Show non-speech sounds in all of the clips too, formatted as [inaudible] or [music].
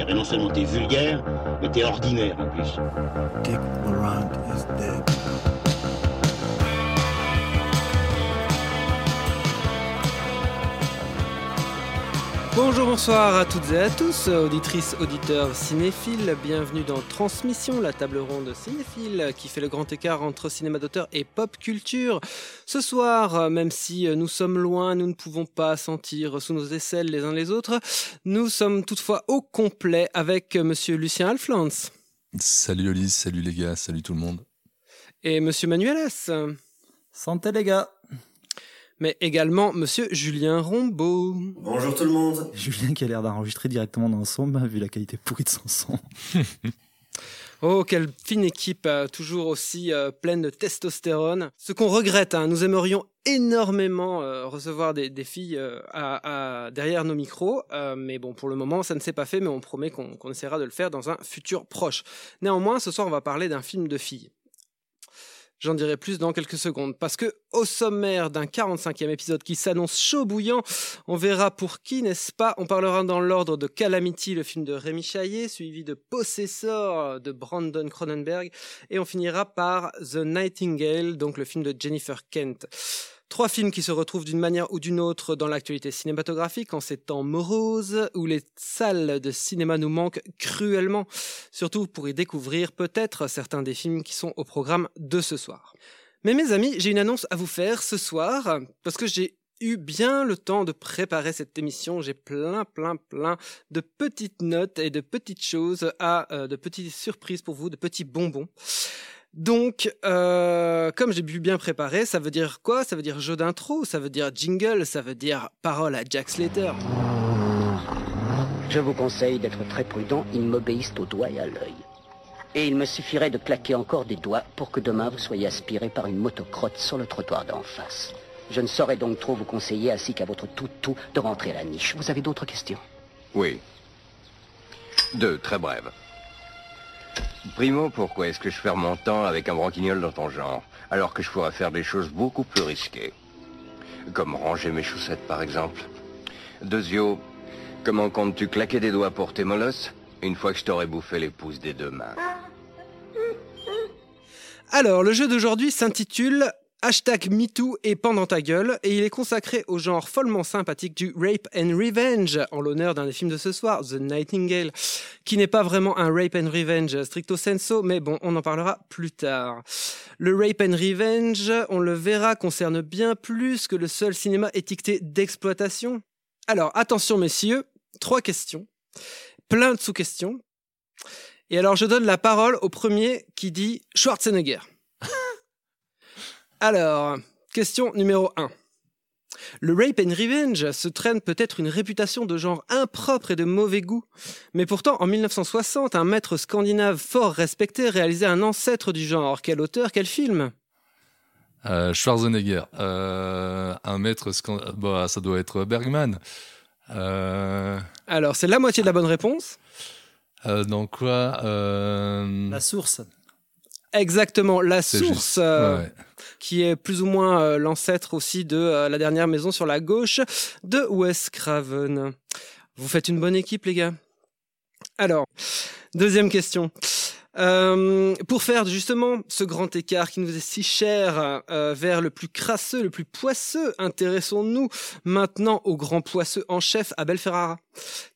Eh ben non seulement t'es vulgaire, mais t'es ordinaire en plus. Dick Laurent is dead. Bonjour, bonsoir à toutes et à tous, auditrices, auditeurs, cinéphiles. Bienvenue dans Transmission, la table ronde cinéphile qui fait le grand écart entre cinéma d'auteur et pop culture. Ce soir, même si nous sommes loin, nous ne pouvons pas sentir sous nos aisselles les uns les autres. Nous sommes toutefois au complet avec monsieur Lucien Alflans Salut Olise, salut les gars, salut tout le monde. et monsieur Manuelas, Santé les gars mais également monsieur Julien Rombaud. Bonjour tout le monde. Julien qui a l'air d'enregistrer directement dans son bain vu la qualité pourrie de son son. [laughs] Oh, quelle fine équipe, euh, toujours aussi euh, pleine de testostérone. Ce qu'on regrette, hein, nous aimerions énormément euh, recevoir des, des filles euh, à, à- derrière nos micros, euh, mais bon, pour le moment, ça ne s'est pas fait, mais on promet qu'on qu'on essaiera de le faire dans un futur proche. Néanmoins, ce soir, on va parler d'un film de filles. J'en dirai plus dans quelques secondes, parce que au sommaire d'un 45e épisode qui s'annonce chaud bouillant, on verra pour qui, n'est-ce pas? On parlera dans l'ordre de Calamity, le film de Rémi Chaillet, suivi de Possessor de Brandon Cronenberg, et on finira par The Nightingale, donc le film de Jennifer Kent. Trois films qui se retrouvent d'une manière ou d'une autre dans l'actualité cinématographique en ces temps moroses où les salles de cinéma nous manquent cruellement, surtout pour y découvrir peut-être certains des films qui sont au programme de ce soir. Mais mes amis, j'ai une annonce à vous faire ce soir parce que j'ai eu bien le temps de préparer cette émission. J'ai plein, plein, plein de petites notes et de petites choses à, euh, de petites surprises pour vous, de petits bonbons. Donc, euh, comme j'ai pu bien préparer, ça veut dire quoi? Ça veut dire jeu d'intro, ça veut dire jingle, ça veut dire parole à Jack Slater? Je vous conseille d'être très prudent, ils m'obéissent au doigt et à l'œil. Et il me suffirait de claquer encore des doigts pour que demain vous soyez aspiré par une motocrotte sur le trottoir d'en face. Je ne saurais donc trop vous conseiller, ainsi qu'à votre tout-tout, de rentrer à la niche. Vous avez d'autres questions? Oui. Deux, très brèves. Primo, pourquoi est-ce que je perds mon temps avec un branquignol dans ton genre, alors que je pourrais faire des choses beaucoup plus risquées? Comme ranger mes chaussettes, par exemple. Deuxio, comment comptes-tu claquer des doigts pour tes molosses une fois que je t'aurai bouffé les pouces des deux mains? Alors, le jeu d'aujourd'hui s'intitule Hashtag MeToo et pendant ta gueule, et il est consacré au genre follement sympathique du Rape and Revenge, en l'honneur d'un des films de ce soir, The Nightingale, qui n'est pas vraiment un Rape and Revenge stricto sensu, mais bon, on en parlera plus tard. Le Rape and Revenge, on le verra, concerne bien plus que le seul cinéma étiqueté d'exploitation. Alors, attention messieurs, trois questions, plein de sous-questions. Et alors, je donne la parole au premier qui dit Schwarzenegger. Alors, question numéro 1. Le Rape and Revenge se traîne peut-être une réputation de genre impropre et de mauvais goût, mais pourtant en 1960, un maître scandinave fort respecté réalisait un ancêtre du genre. Quel auteur, quel film? Euh, Schwarzenegger, euh, un maître, scan- bah, ça doit être Bergman. Euh, Alors, c'est la moitié de la bonne réponse. euh, dans quoi euh, La source. Exactement, la source, euh, Ouais, ouais. qui est plus ou moins euh, l'ancêtre aussi de euh, La dernière maison sur la gauche de Wes Craven. Vous faites une bonne équipe, les gars? Alors, deuxième question. Euh, pour faire justement ce grand écart qui nous est si cher euh, vers le plus crasseux, le plus poisseux, intéressons-nous maintenant au grand poisseux en chef Abel Ferrara,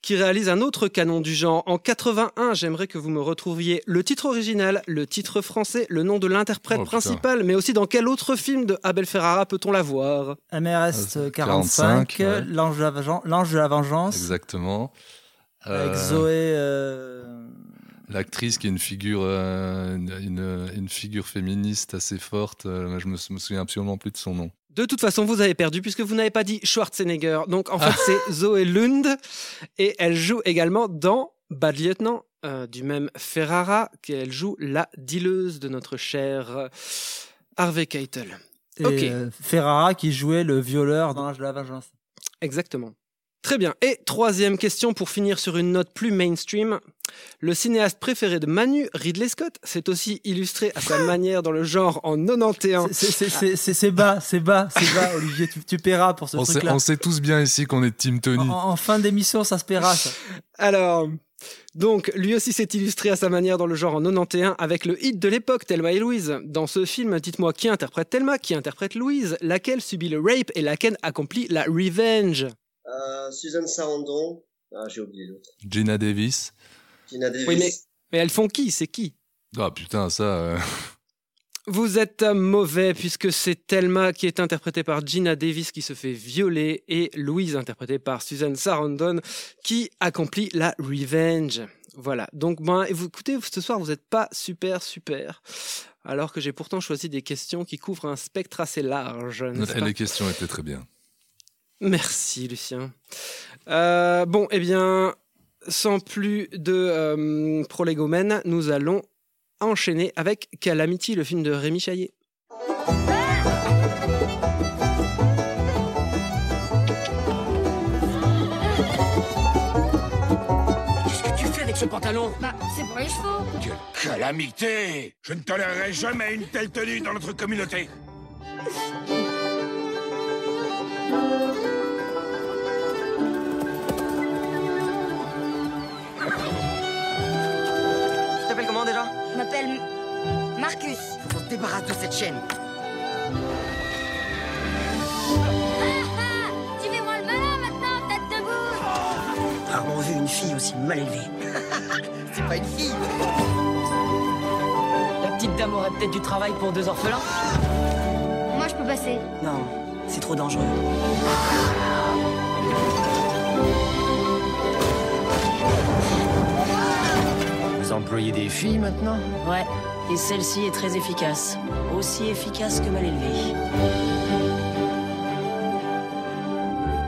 qui réalise un autre canon du genre. En 81, j'aimerais que vous me retrouviez le titre original, le titre français, le nom de l'interprète Oh, putain. principal, mais aussi dans quel autre film de Abel Ferrara peut-on la voir? MRS Euh, 45, 45, ouais. l'ange de, la vengeance- Exactement. avec Euh, Zoé. euh, L'actrice qui est une figure, euh, une, figure féministe assez forte. euh, je me, me souviens absolument plus de son nom. De toute façon, vous avez perdu puisque vous n'avez pas dit Schwarzenegger. Donc en fait, [laughs] c'est Zoé Lund et elle joue également dans Bad Lieutenant euh, du même Ferrara, qu'elle joue la dileuse de notre cher Harvey Keitel. et Ferrara qui jouait le violeur dans l'ange de la vengeance. Exactement. Très bien. Et troisième question pour finir sur une note plus mainstream. Le cinéaste préféré de Manu, Ridley Scott, s'est aussi illustré à sa manière dans le genre en 91. C'est- bas, c'est bas, c'est bas, Olivier. Tu, tu paieras pour ce On sait, truc-là. on sait tous bien ici qu'on est Team Tony. En, en fin d'émission, ça se paiera. ça. Alors, donc, lui aussi s'est illustré à sa manière dans le genre en 91 avec le hit de l'époque, Thelma et Louise. Dans ce film, dites-moi qui interprète Thelma, qui interprète Louise, laquelle subit le rape et laquelle accomplit la revenge? Euh, Susan Sarandon. Ah, j'ai oublié l'autre. Gina Davis. Gina Davis. Oui, mais, mais elles font qui? C'est qui? Ah putain, ça. euh, [laughs] Vous êtes mauvais puisque c'est Thelma qui est interprétée par Gina Davis qui se fait violer et Louise interprétée par Susan Sarandon qui accomplit la revenge. Voilà. Donc, ben, et vous, écoutez, ce soir, vous n'êtes pas super, super. Alors que j'ai pourtant choisi des questions qui couvrent un spectre assez large. Les questions étaient très bien. Merci, Lucien. Euh, bon, eh bien, sans plus de euh, prolégomène, nous allons enchaîner avec Calamity, le film de Rémi Chaillet. Qu'est-ce que tu fais avec ce pantalon? Bah, c'est pour les chevaux. Quelle calamité Je ne tolérerai jamais une telle tenue dans notre communauté. [laughs] m'appelle Marcus. Faut qu'on se débarrasse de cette chaîne? Ah, [laughs] tu fais moi le malin maintenant, tête de boule. Rarement vu une fille aussi mal élevée. [laughs] C'est pas une fille. La petite dame aurait peut-être du travail pour deux orphelins Moi, je peux passer. Non, c'est trop dangereux. [laughs] Vous employez des filles maintenant? Ouais, et celle-ci est très efficace. Aussi efficace que mal élevée.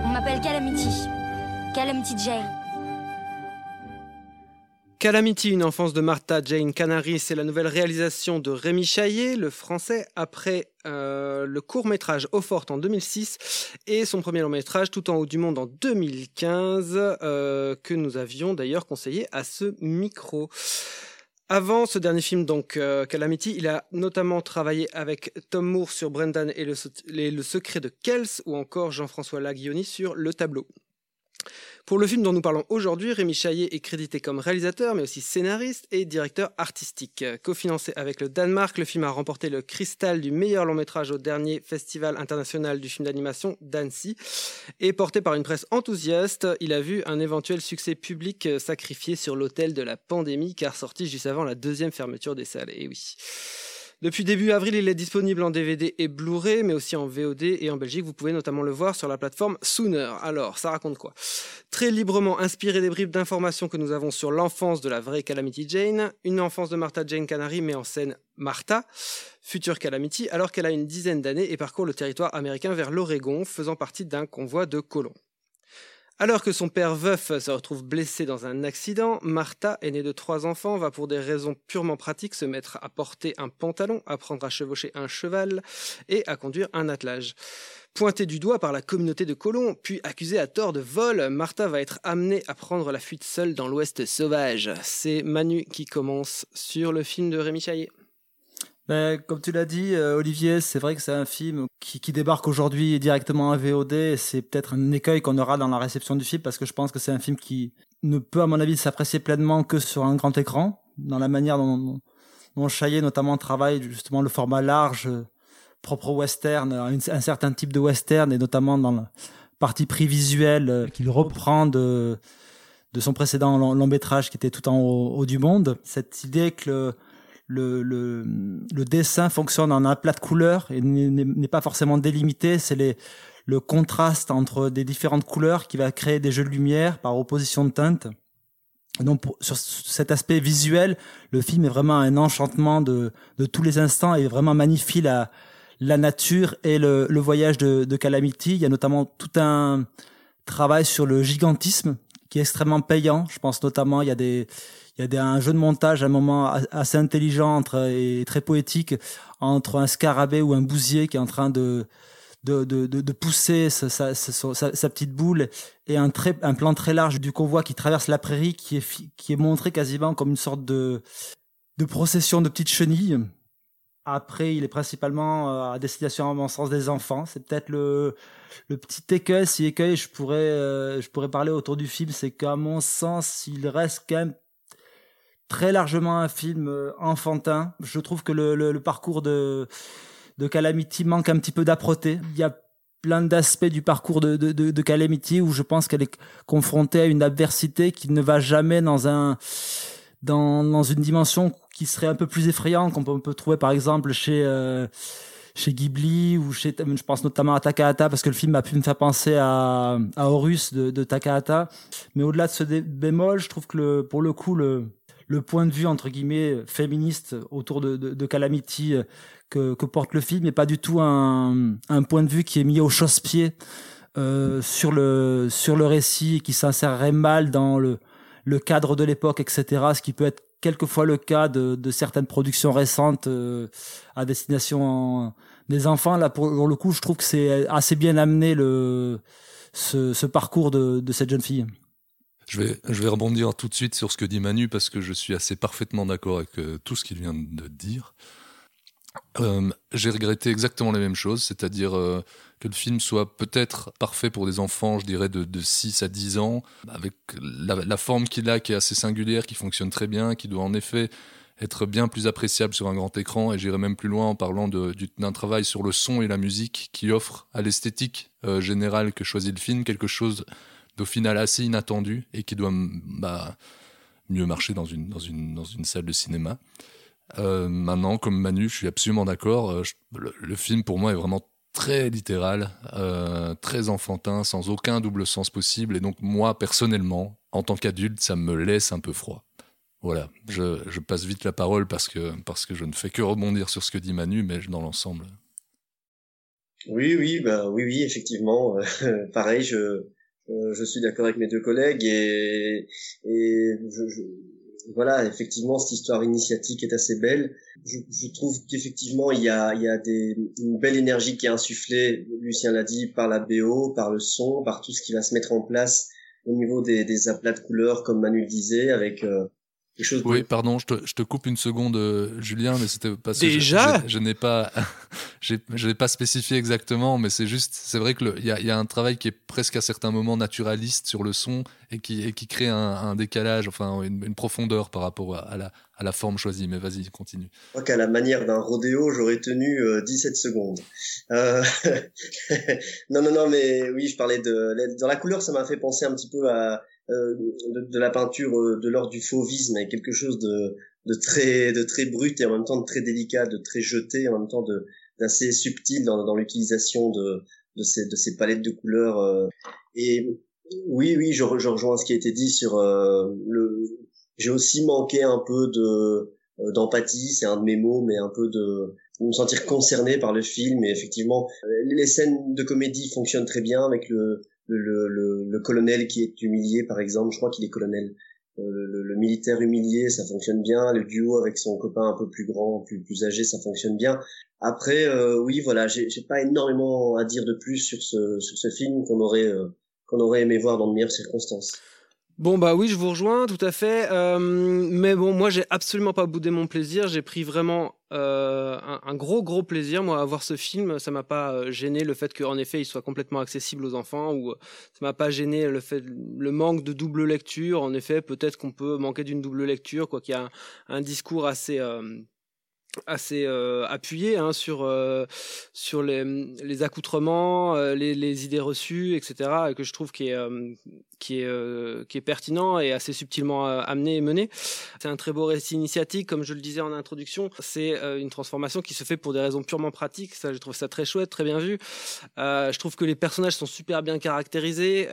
On m'appelle Calamity. Calamity Jane. Calamity, une enfance de Martha Jane Canary, c'est la nouvelle réalisation de Rémi Chaillet, le français, après euh, le court-métrage Eau forte en 2006 et son premier long-métrage Tout en haut du monde en 2015, euh, que nous avions d'ailleurs conseillé à ce micro. Avant ce dernier film, donc euh, Calamity, il a notamment travaillé avec Tom Moore sur Brendan et le, et le secret de Kells ou encore Jean-François Laguioni sur Le tableau. Pour le film dont nous parlons aujourd'hui, Rémi Chaillet est crédité comme réalisateur, mais aussi scénariste et directeur artistique. Cofinancé avec le Danemark, le film a remporté le cristal du meilleur long métrage au dernier Festival international du film d'animation d'Annecy. Et porté par une presse enthousiaste, il a vu un éventuel succès public sacrifié sur l'autel de la pandémie, car sorti juste avant la deuxième fermeture des salles. Et oui. Depuis début avril, il est disponible en DVD et Blu-ray, mais aussi en VOD et en Belgique. Vous pouvez notamment le voir sur la plateforme Sooner. Alors, ça raconte quoi? Très librement inspiré des bribes d'informations que nous avons sur l'enfance de la vraie Calamity Jane, une enfance de Martha Jane Canary met en scène Martha, future Calamity, alors qu'elle a une dizaine d'années et parcourt le territoire américain vers l'Oregon, faisant partie d'un convoi de colons. Alors que son père veuf se retrouve blessé dans un accident, Martha, aînée de trois enfants, va pour des raisons purement pratiques se mettre à porter un pantalon, apprendre à chevaucher un cheval et à conduire un attelage. Pointée du doigt par la communauté de colons, puis accusée à tort de vol, Martha va être amenée à prendre la fuite seule dans l'Ouest sauvage. C'est Manu qui commence sur le film de Rémi Chaillet. Ben, comme tu l'as dit, euh, Olivier, c'est vrai que c'est un film qui, qui débarque aujourd'hui directement à VOD. et C'est peut-être un écueil qu'on aura dans la réception du film parce que je pense que c'est un film qui ne peut, à mon avis, s'apprécier pleinement que sur un grand écran, dans la manière dont, dont Chaillet notamment travaille justement le format large, euh, propre western, un, un certain type de western et notamment dans la partie prévisuelle euh, qu'il reprend de de son précédent long, long métrage qui était tout en haut, haut du monde. Cette idée que le, le, le, le, dessin fonctionne en un plat de couleurs et n'est pas forcément délimité. C'est le contraste entre des différentes couleurs qui va créer des jeux de lumière par opposition de teintes. Donc, sur cet aspect visuel, le film est vraiment un enchantement de, de tous les instants et vraiment magnifie la, la nature et le, le voyage de, de Calamity. Il y a notamment tout un travail sur le gigantisme qui est extrêmement payant. Je pense notamment, il y a des, il y a un jeu de montage, un moment assez intelligent entre, et très poétique entre un scarabée ou un bousier qui est en train de, de, de, pousser sa, petite boule et un, très, un plan très large du convoi qui traverse la prairie qui est, qui est montré quasiment comme une sorte de, de procession de petites chenilles. Après, il est principalement euh, à destination, à mon sens, des enfants. C'est peut-être le, le petit écueil, si écueil je pourrais, euh, je pourrais parler autour du film, c'est qu'à mon sens, il reste quand même très largement un film euh, enfantin. Je trouve que le, le, le parcours de, de Calamity manque un petit peu d'âpreté. Il y a plein d'aspects du parcours de, de, de, Calamity où je pense qu'elle est confrontée à une adversité qui ne va jamais dans un dans, dans une dimension qui serait un peu plus effrayante qu'on peut, on peut trouver par exemple chez euh, chez Ghibli ou chez je pense notamment à Takahata parce que le film a pu me faire penser à, à Horus de, de Takahata mais au-delà de ce bémol je trouve que le, pour le coup le le point de vue entre guillemets féministe autour de, de, de Calamity que, que, porte le film n'est pas du tout un, un point de vue qui est mis au chausse-pied euh, sur le sur le récit et qui s'insérerait mal dans le le cadre de l'époque etc ce qui peut être quelquefois le cas de, de certaines productions récentes euh, à destination des enfants. Là, pour, pour, le coup, je trouve que c'est assez bien amené le, ce, ce parcours de, de, cette jeune fille. Je vais, rebondir tout de suite sur ce que dit Manu parce que je suis assez parfaitement d'accord avec euh, tout ce qu'il vient de dire. Euh, j'ai regretté exactement la même chose, c'est-à-dire euh, que le film soit peut-être parfait pour des enfants, je dirais de, de 6 à 10 ans, avec la, forme qu'il a qui est assez singulière, qui fonctionne très bien, qui doit en effet être bien plus appréciable sur un grand écran, et j'irai même plus loin en parlant d'un travail sur le son et la musique qui offre à l'esthétique générale que choisit le film quelque chose d'au final assez inattendu et qui doit bah, mieux marcher dans une, dans, une, dans une salle de cinéma. Euh, maintenant, comme Manu, je suis absolument d'accord. Euh, le, film, pour moi, est vraiment très littéral, euh, très enfantin, sans aucun double sens possible. Et donc, moi, personnellement, en tant qu'adulte, ça me laisse un peu froid. Voilà, je, je, passe vite la parole parce que, parce que je ne fais que rebondir sur ce que dit Manu, mais dans l'ensemble. Oui, oui, bah, oui, oui, effectivement. [laughs] pareil, je, je suis d'accord avec mes deux collègues et, et je, je voilà, effectivement, cette histoire initiatique est assez belle. Je, je trouve qu'effectivement, il y a, il y a des, une belle énergie qui est insufflée, Lucien l'a dit, par la BO, par le son, par tout ce qui va se mettre en place au niveau des, des aplats de couleurs, comme Manu le disait, avec euh, oui, pardon, je te, je te, coupe une seconde, euh, Julien, mais c'était parce Déjà je, je, n'ai pas, [laughs] je n'ai pas spécifié exactement, mais c'est juste, c'est vrai que il y a, y a, un travail qui est presque à certains moments naturaliste sur le son et qui, et qui crée un, un décalage, enfin une, une, profondeur par rapport à la, à la forme choisie. Mais vas-y, continue. Je qu'à la manière d'un rodéo, j'aurais tenu euh, 17 secondes. Euh... [laughs] non, non, non, mais oui, je parlais de dans la couleur, ça m'a fait penser un petit peu à de, de, la peinture euh, de l'ordre du fauvisme avec quelque chose de, de très de très brut et en même temps de très délicat, de très jeté, en même temps de d'assez subtil dans, dans l'utilisation de de ces de ces palettes de couleurs. Euh. Et oui, oui, je, je, rejoins ce qui a été dit sur euh, le. J'ai aussi manqué un peu de d'empathie, c'est un de mes mots, mais un peu de me sentir concerné par le film. Et effectivement, les scènes de comédie fonctionnent très bien avec le le, le, le, colonel qui est humilié, par exemple, je crois qu'il est colonel. Euh, le, le, militaire humilié, ça fonctionne bien. Le duo avec son copain un peu plus grand, plus, plus âgé, ça fonctionne bien. Après, euh, oui, voilà, j'ai pas énormément à dire de plus sur ce, sur ce film qu'on aurait, euh, qu'on aurait aimé voir dans de meilleures circonstances. Bon bah oui, je vous rejoins tout à fait. Euh, mais bon, moi j'ai absolument pas boudé mon plaisir. J'ai pris vraiment euh, un, gros gros plaisir moi à voir ce film. Ça m'a pas euh, gêné le fait qu'en effet il soit complètement accessible aux enfants ou euh, ça m'a pas gêné le fait le manque de double lecture. En effet, peut-être qu'on peut manquer d'une double lecture, quoi qu'il y a un, discours assez assez appuyé hein, sur sur les, accoutrements, les, les, idées reçues, etc. Et que je trouve qui qui est euh, qui est pertinent et assez subtilement amené et mené. C'est un très beau récit initiatique, comme je le disais en introduction. C'est une transformation qui se fait pour des raisons purement pratiques. Ça, je trouve ça très chouette, très bien vu. je trouve que les personnages sont super bien caractérisés,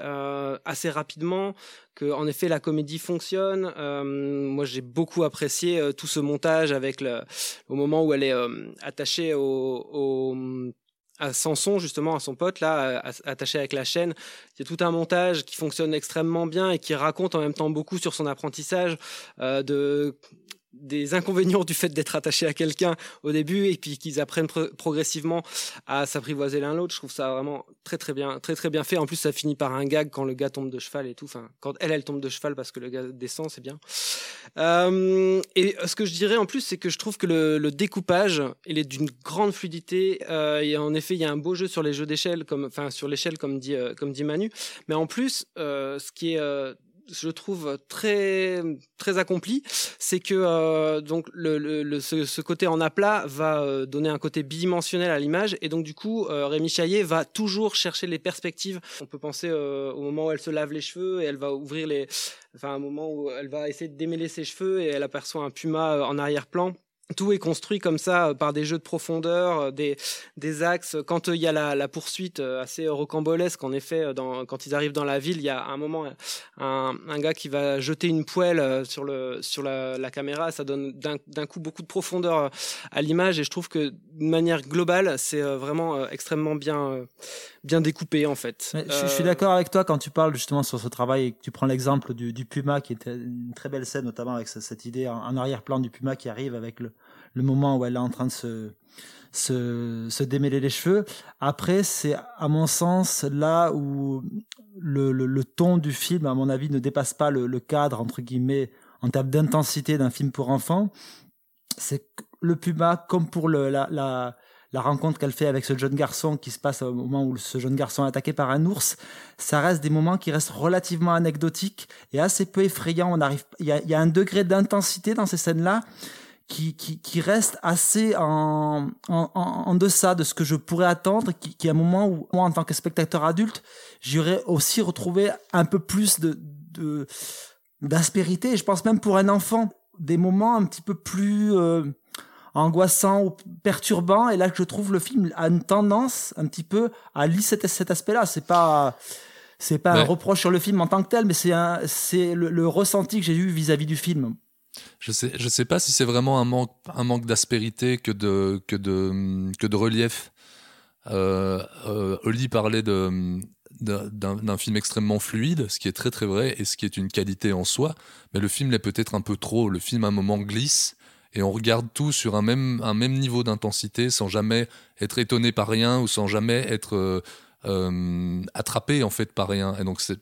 assez rapidement que en effet la comédie fonctionne. Euh, moi, j'ai beaucoup apprécié euh, tout ce montage avec le, au moment où elle est euh, attachée au, au à Samson justement à son pote là attaché avec la chaîne. Il y a tout un montage qui fonctionne extrêmement bien et qui raconte en même temps beaucoup sur son apprentissage euh, de des inconvénients du fait d'être attaché à quelqu'un au début et puis qu'ils apprennent progressivement à s'apprivoiser l'un l'autre. Je trouve ça vraiment très très bien, très très bien fait. En plus, ça finit par un gag quand le gars tombe de cheval et tout. Enfin, quand elle elle tombe de cheval parce que le gars descend, c'est bien. Euh, et ce que je dirais en plus, c'est que je trouve que le, découpage, il est d'une grande fluidité. Euh, et en effet, il y a un beau jeu sur les jeux d'échelle, comme enfin sur l'échelle comme dit euh, comme dit Manu. Mais en plus, ce qui est je trouve très très accompli, c'est que euh, donc le, le, ce, ce, côté en aplat va euh, donner un côté bidimensionnel à l'image et donc du coup euh, Rémi Chaillet va toujours chercher les perspectives. On peut penser au moment où elle se lave les cheveux et elle va ouvrir les, enfin un moment où elle va essayer de démêler ses cheveux et elle aperçoit un puma en arrière-plan tout est construit comme ça euh, par des jeux de profondeur, euh, des, des axes. Quand euh, il y a la, la, poursuite assez rocambolesque, en effet, dans, quand ils arrivent dans la ville, il y a un moment un, un gars qui va jeter une poêle sur, le, sur la, la caméra. Ça donne d'un coup beaucoup de profondeur à l'image et je trouve que de manière globale, c'est vraiment extrêmement bien, bien découpé en fait. je, suis d'accord avec toi quand tu parles justement sur ce travail et que tu prends l'exemple du, du, Puma qui était une très belle scène, notamment avec cette, idée en arrière-plan du Puma qui arrive avec le le moment où elle est en train de se, se, se démêler les cheveux. Après, c'est à mon sens là où le, le, ton du film, à mon avis, ne dépasse pas le, cadre, entre guillemets, en termes d'intensité d'un film pour enfants. C'est le Puma, comme pour la, la, la rencontre qu'elle fait avec ce jeune garçon qui se passe au moment où ce jeune garçon est attaqué par un ours, ça reste des moments qui restent relativement anecdotiques et assez peu effrayants. On arrive, il y a un degré d'intensité dans ces scènes-là qui, qui, qui reste assez en, en, en, deçà de ce que je pourrais attendre, qui, qui est un moment où moi, en tant que spectateur adulte, j'aurais aussi retrouvé un peu plus de, de d'aspérité. Je pense même pour un enfant, des moments un petit peu plus euh, angoissants ou perturbants. Et là, je trouve le film a une tendance un petit peu à lisser cet, cet aspect-là. C'est pas c'est pas un reproche sur le film en tant que tel, mais c'est un, c'est le, le, ressenti que j'ai eu vis-à-vis du film. Je sais, je sais pas si c'est vraiment un manque, d'aspérité que de, que de, que de relief. Euh, euh, Oli parlait d'un film extrêmement fluide, ce qui est très très vrai et ce qui est une qualité en soi. Mais le film l'est peut-être un peu trop. Le film à un moment glisse et on regarde tout sur un même, un même niveau d'intensité sans jamais être étonné par rien ou sans jamais être euh, euh attrapé en fait par rien. Et donc c'est,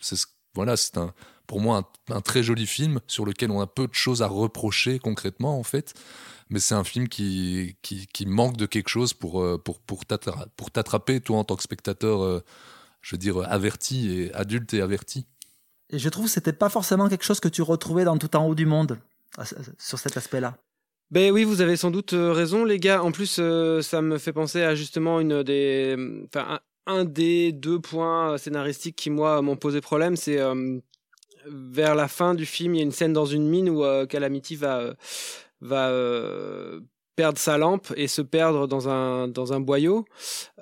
voilà, c'est un, pour moi un, très joli film sur lequel on a peu de choses à reprocher concrètement en fait. Mais c'est un film qui, qui, manque de quelque chose pour, euh, pour, pour t'attraper, toi en tant que spectateur, euh, je veux dire, averti et adulte et averti. Et je trouve que c'était pas forcément quelque chose que tu retrouvais dans Tout en haut du monde, sur cet aspect-là. Ben oui, vous avez sans doute euh, raison, les gars. En plus, ça me fait penser à justement une des, enfin, un, des deux points scénaristiques qui moi m'ont posé problème, c'est vers la fin du film, il y a une scène dans une mine où euh, Calamity va euh, va euh, perdre sa lampe et se perdre dans un dans un boyau.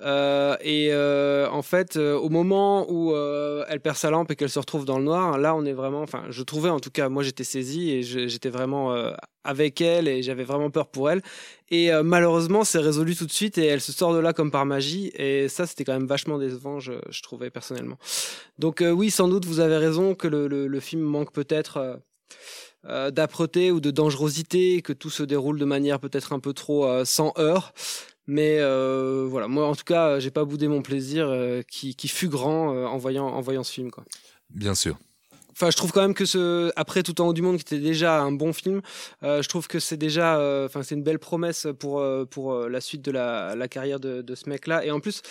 Euh, et euh, en fait euh, au moment où elle perd sa lampe et qu'elle se retrouve dans le noir là on est vraiment enfin je trouvais en tout cas moi j'étais saisi et j'étais vraiment avec elle et j'avais vraiment peur pour elle. Et malheureusement c'est résolu tout de suite et elle se sort de là comme par magie. Et ça c'était quand même vachement décevant je, je trouvais personnellement. Donc oui sans doute vous avez raison que le, le, le film manque peut-être euh, d'âpreté ou de dangerosité, que tout se déroule de manière peut-être un peu trop euh, sans heurts. Mais euh, voilà, moi en tout cas, j'ai pas boudé mon plaisir qui, qui, fut grand en voyant en voyant ce film quoi. Bien sûr. Enfin, je trouve quand même que ce après tout en haut du monde qui était déjà un bon film, je trouve que c'est déjà, enfin c'est une belle promesse pour pour la suite de la, la carrière de, de ce mec-là. Et en plus,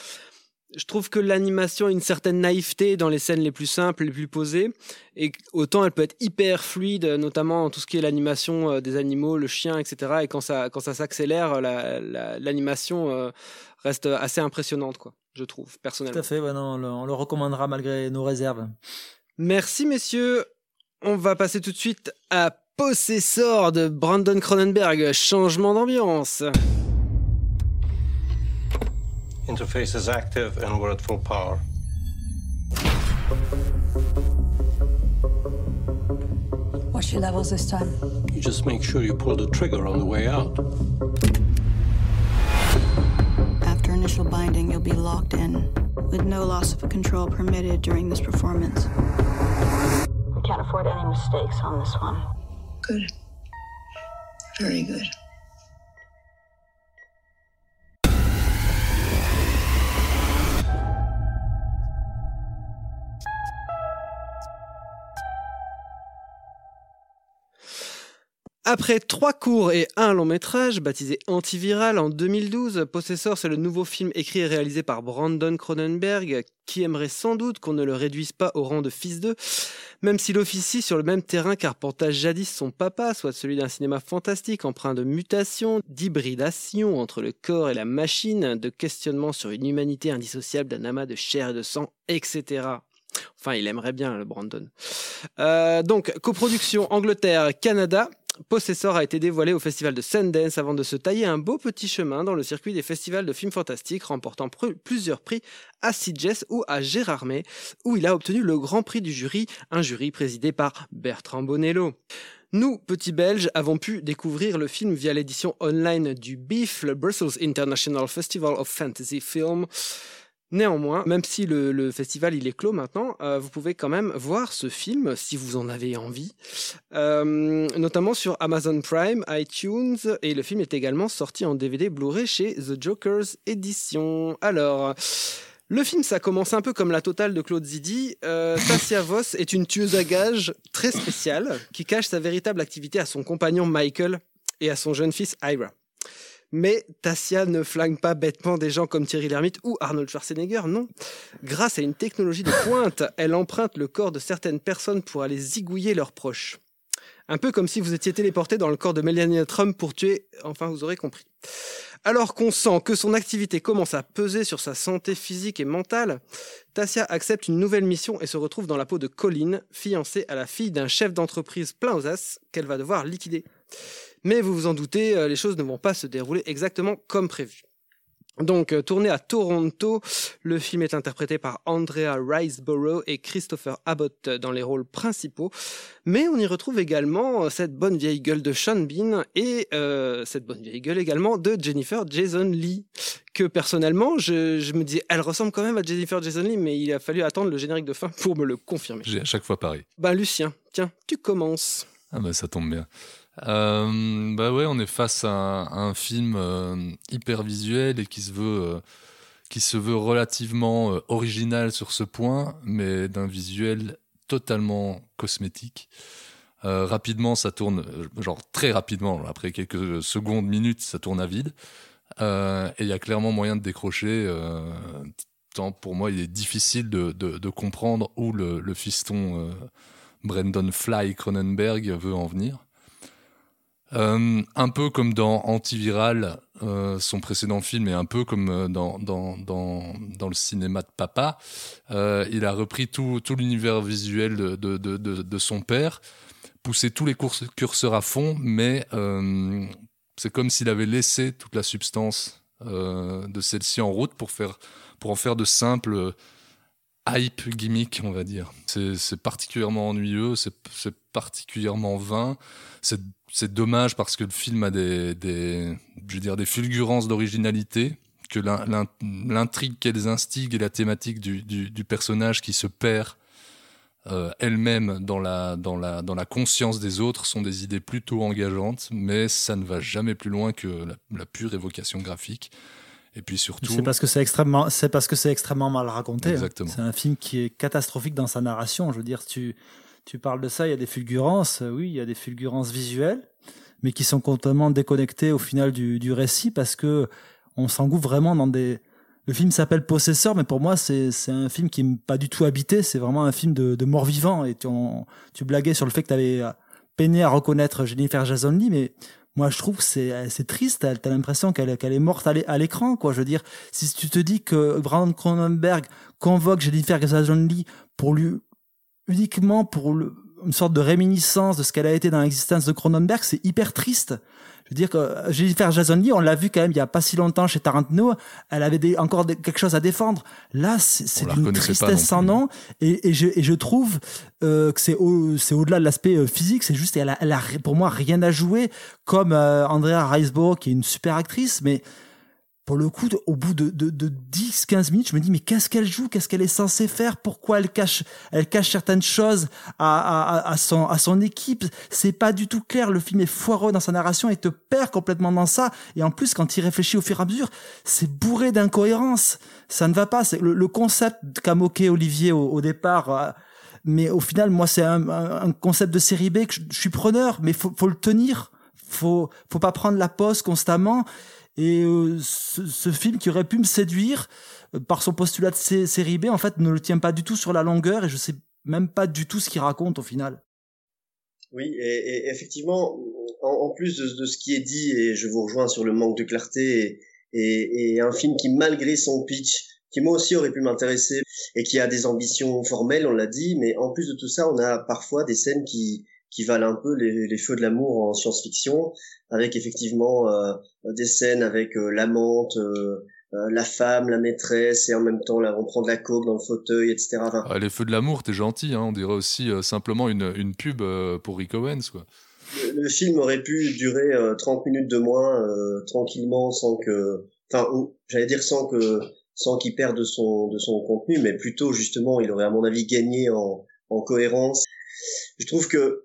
je trouve que l'animation a une certaine naïveté dans les scènes les plus simples, les plus posées, et autant elle peut être hyper fluide, notamment en tout ce qui est l'animation euh, des animaux, le chien, etc. Et quand ça, quand ça s'accélère, l'animation euh, reste assez impressionnante, quoi, je trouve, personnellement. Tout à fait, on, le, recommandera malgré nos réserves. Merci, messieurs. On va passer tout de suite à Possessor de Brandon Cronenberg, changement d'ambiance. Interface is active and we're at full power. What's your levels this time? You just make sure you pull the trigger on the way out. After initial binding, you'll be locked in, with no loss of control permitted during this performance. We can't afford any mistakes on this one. Good. Very good. Après trois courts et un long métrage, baptisé Antiviral en 2012, Possessor, c'est le nouveau film écrit et réalisé par Brandon Cronenberg, qui aimerait sans doute qu'on ne le réduise pas au rang de fils d'eux, même s'il officie sur le même terrain qu'arpenta jadis son papa, soit celui d'un cinéma fantastique empreint de mutation, d'hybridation entre le corps et la machine, de questionnement sur une humanité indissociable d'un amas de chair et de sang, etc. Enfin, il aimerait bien, le Brandon. Euh, donc, coproduction Angleterre-Canada. Possessor a été dévoilé au festival de Sundance avant de se tailler un beau petit chemin dans le circuit des festivals de films fantastiques, remportant plusieurs prix à Sitges ou à Gérardmer, où il a obtenu le grand prix du jury, un jury présidé par Bertrand Bonello. Nous, petits Belges, avons pu découvrir le film via l'édition online du BIF, le Brussels International Festival of Fantasy Film. Néanmoins, même si le, le festival il est clos maintenant, euh, vous pouvez quand même voir ce film si vous en avez envie, euh, notamment sur Amazon Prime, iTunes, et le film est également sorti en DVD Blu-ray chez The Jokers Edition. Alors, le film, ça commence un peu comme la totale de Claude Zidi. Euh, [laughs] Tassia Voss est une tueuse à gages très spéciale qui cache sa véritable activité à son compagnon Michael et à son jeune fils Ira. Mais Tassia ne flingue pas bêtement des gens comme Thierry Lhermitte ou Arnold Schwarzenegger, non. Grâce à une technologie de pointe, elle emprunte le corps de certaines personnes pour aller zigouiller leurs proches. Un peu comme si vous étiez téléporté dans le corps de Melania Trump pour tuer, enfin vous aurez compris. Alors qu'on sent que son activité commence à peser sur sa santé physique et mentale, Tassia accepte une nouvelle mission et se retrouve dans la peau de Colline, fiancée à la fille d'un chef d'entreprise plein aux as qu'elle va devoir liquider. Mais vous vous en doutez, euh, les choses ne vont pas se dérouler exactement comme prévu. Donc, euh, tourné à Toronto, le film est interprété par Andrea Riseborough et Christopher Abbott dans les rôles principaux. Mais on y retrouve également euh, cette bonne vieille gueule de Sean Bean et euh, cette bonne vieille gueule également de Jennifer Jason Lee. Que personnellement, je, je me disais, elle ressemble quand même à Jennifer Jason Lee, mais il a fallu attendre le générique de fin pour me le confirmer. J'ai à chaque fois pareil. Bah, Lucien, tiens, tu commences. Ah bah ça tombe bien. Euh, bah ouais, on est face à un, film euh, hyper visuel et qui se veut, euh, qui se veut relativement original sur ce point, mais d'un visuel totalement cosmétique. Rapidement, ça tourne, genre très rapidement, après quelques secondes, minutes, ça tourne à vide. Et il y a clairement moyen de décrocher. tant pour moi, il est difficile de, de, comprendre où le, le fiston Brandon Fly Cronenberg veut en venir. Euh, un peu comme dans Antiviral, euh, son précédent film, et un peu comme euh, dans, dans, dans, dans le cinéma de papa, il a repris tout, tout l'univers visuel de, de, de, son père, poussé tous les curseurs à fond, mais c'est comme s'il avait laissé toute la substance de celle-ci en route pour, faire, pour en faire de simples hype gimmicks, on va dire. C'est particulièrement ennuyeux, c'est particulièrement vain. C'est c'est dommage parce que le film a des, des, je veux dire, des fulgurances d'originalité, que l'in- l'in- l'intrigue qu'elles instiguent et la thématique du, du, du personnage qui se perd euh, elle-même dans la, dans, la, dans la conscience des autres sont des idées plutôt engageantes, mais ça ne va jamais plus loin que la, la pure évocation graphique. Et puis surtout, C'est parce que c'est extrêmement, c'est parce que c'est extrêmement mal raconté. hein. Exactement. C'est un film qui est catastrophique dans sa narration. Je veux dire, tu, tu parles de ça, il y a des fulgurances. euh, Oui, il y a des fulgurances visuelles, mais qui sont complètement déconnectées au final du, du récit parce que on s'engouffre vraiment dans des. Le film s'appelle Possesseur, mais pour moi, c'est un film qui n'est pas du tout habité. C'est vraiment un film de, de mort-vivant. Et tu, tu blaguais sur le fait que tu avais peiné à reconnaître Jennifer Jason Lee, mais moi je trouve que c'est c'est triste t'as as, l'impression qu'elle est morte à l'écran quoi je veux dire si tu te dis que Brandon Cronenberg convoque Jennifer Jason Lee pour lui uniquement pour le- une sorte de réminiscence de ce qu'elle a été dans l'existence de Cronenberg c'est hyper triste je veux dire que euh, Jennifer Jason Lee, on l'a vu quand même il y a pas si longtemps chez Tarantino, elle avait des, encore des- quelque chose à défendre. Là, c'est pas tristesse sans nom. Et, et, je, et je trouve euh, que c'est au, c'est au-delà de l'aspect euh, physique, c'est juste, elle a, elle a ri- pour moi rien à jouer, comme euh, Andrea Riseborough, qui est une super actrice, mais pour le coup, au bout de, de, de 10, 15 minutes, je me dis, mais qu'est-ce qu'elle joue? Qu'est-ce qu'elle est censée faire? Pourquoi elle cache, elle cache certaines choses à, son, à son équipe? C'est pas du tout clair. Le film est foireux dans sa narration et te perd complètement dans ça. Et en plus, quand il réfléchit au fur et à mesure, c'est bourré d'incohérences. Ça ne va pas. C'est le, concept qu'a moqué Olivier au, départ. euh, mais au final, moi, c'est un, concept de série B que je, je suis preneur, mais faut, faut le tenir. Faut, faut pas prendre la pause constamment. Et euh, ce, film qui aurait pu me séduire euh, par son postulat de sé- série B, en fait, ne le tient pas du tout sur la longueur et je sais même pas du tout ce qu'il raconte au final. Oui, et, effectivement, en, plus de, ce qui est dit, et je vous rejoins sur le manque de clarté, et un film qui, malgré son pitch, qui moi aussi aurait pu m'intéresser, et qui a des ambitions formelles, on l'a dit, mais en plus de tout ça, on a parfois des scènes qui, qui valent un peu les, les feux de l'amour en science-fiction, avec effectivement euh, des scènes avec euh, l'amante, euh, euh, la femme, la maîtresse, et en même temps là, on prend de la coke dans le fauteuil, etc. Enfin, Ah, les feux de l'amour, t'es gentil, hein, on dirait aussi euh, simplement une, une pub euh, pour Rick Owens, quoi. le, le film aurait pu durer euh, 30 minutes de moins euh, tranquillement sans que enfin j'allais dire sans que sans qu'il perde de son de son contenu mais plutôt justement il aurait à mon avis gagné en en cohérence je trouve que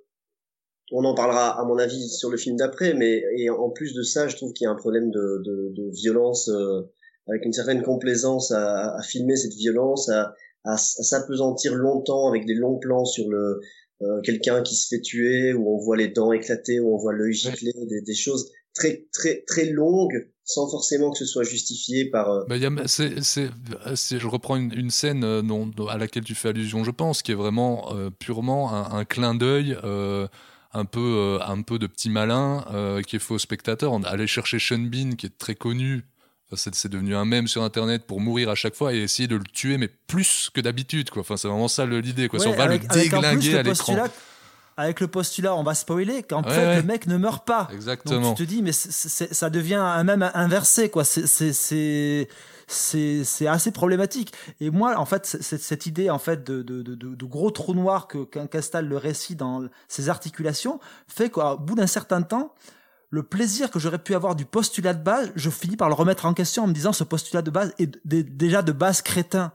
on en parlera à mon avis sur le film d'après mais et en plus de ça je trouve qu'il y a un problème de de, de violence euh, avec une certaine complaisance à, à filmer cette violence à à, à s'apesantir longtemps avec des longs plans sur le euh, quelqu'un qui se fait tuer, où on voit les dents éclater, où on voit l'œil gicler, des, des choses très très très longues, sans forcément que ce soit justifié par. Bah, y a- je reprends une, une scène euh, dont- à laquelle tu fais allusion, je pense, qui est vraiment euh, purement un, un clin d'œil, euh, un peu, euh, un peu de petit malin, euh, qui est au spectateur. On allait chercher Sean Bean, qui est très connu. Enfin, c'est, devenu un mème sur Internet pour mourir à chaque fois et essayer de le tuer, mais plus que d'habitude, quoi. Enfin, c'est vraiment ça l'idée, quoi. Si on va avec- le avec en plus déglinguer le à l'écran. Avec le postulat, on va spoiler, qu'en Ouais, fait, ouais. le mec ne meurt pas. Exactement. Donc tu te dis, mais ça devient un même inversé, quoi. C'est- c'est- assez problématique. Et moi, en fait, cette idée en fait de, de, de, gros trou noir que qu'installe le récit dans ses articulations fait qu'au bout d'un certain temps, le plaisir que j'aurais pu avoir du postulat de base, je finis par le remettre en question en me disant ce postulat de base est déjà de base crétin.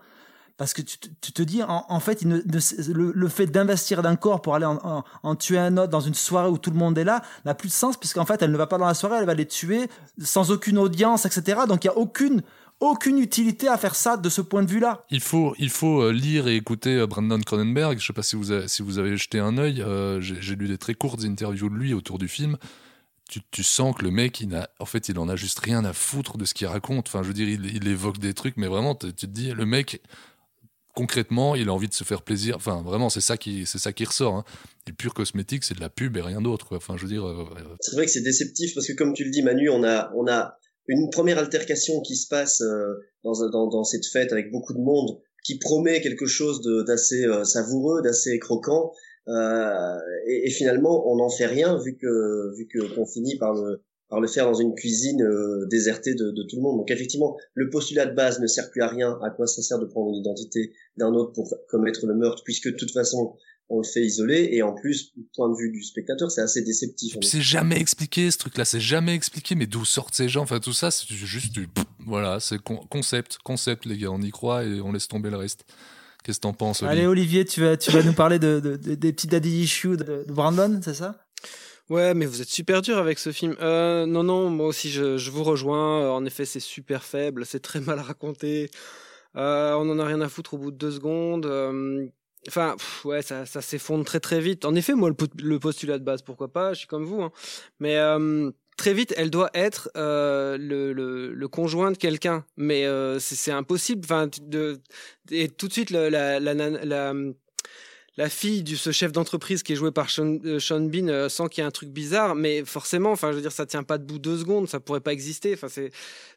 Parce que tu, te- dis, en, fait, le, fait d'investir d'un corps pour aller en, en- en tuer un autre dans une soirée où tout le monde est là n'a plus de sens, puisqu'en fait, elle ne va pas dans la soirée, elle va les tuer sans aucune audience, etc. Donc il n'y a aucune, aucune utilité à faire ça de ce point de vue-là. Il faut, il faut euh, lire et écouter euh, Brandon Cronenberg. Je sais pas si vous avez, si vous avez jeté un œil. euh, J'ai lu des très courtes interviews de lui autour du film. Tu, tu sens que le mec, il n'a, en fait, il en a juste rien à foutre de ce qu'il raconte. Enfin, je veux dire, il, il évoque des trucs, mais vraiment, tu te dis, le mec, concrètement, il a envie de se faire plaisir. Enfin, vraiment, c'est ça qui, c'est ça qui ressort. Hein. Et pur cosmétique, c'est de la pub et rien d'autre. Enfin, je veux dire. euh, C'est vrai que c'est déceptif parce que comme tu le dis Manu, on a on a une première altercation qui se passe euh, dans, dans dans cette fête avec beaucoup de monde qui promet quelque chose d'assez euh, savoureux, d'assez croquant euh, et, et finalement on n'en fait rien vu que vu que qu'on finit par le par le faire dans une cuisine euh, désertée de, de tout le monde. Donc effectivement, le postulat de base ne sert plus à rien. À quoi ça sert de prendre l'identité d'un autre pour commettre le meurtre, puisque de toute façon on le fait isoler. Et en plus, du point de vue du spectateur, c'est assez déceptif. C'est jamais expliqué ce truc-là, c'est jamais expliqué. Mais d'où sortent ces gens? Enfin, tout ça, c'est juste du. Voilà, c'est con- concept, concept, les gars. On y croit et on laisse tomber le reste. Qu'est-ce que t'en penses, Allez, Olivier, tu vas, tu vas nous parler de, de- de- des petits daddy issues de, de Brandon, c'est ça? Ouais, mais vous êtes super dur avec ce film. Euh, non, non, moi aussi, je, je vous rejoins. Euh, En effet, c'est super faible, c'est très mal raconté. Euh, on en a rien à foutre au bout de deux secondes. Euh, Enfin, ouais, ça, ça s'effondre très très vite. En effet, moi, le, po- le postulat de base, pourquoi pas, je suis comme vous. hein. Mais euh, très vite, elle doit être euh, le, le, le conjoint de quelqu'un. Mais euh, c'est impossible. Enfin, de, et tout de suite, la, la, la, la, la fille de ce chef d'entreprise qui est joué par Sean, euh, Sean Bean euh, sent qu'il y a un truc bizarre, mais forcément, enfin, je veux dire, ça tient pas debout deux secondes, ça pourrait pas exister. Enfin, c'est,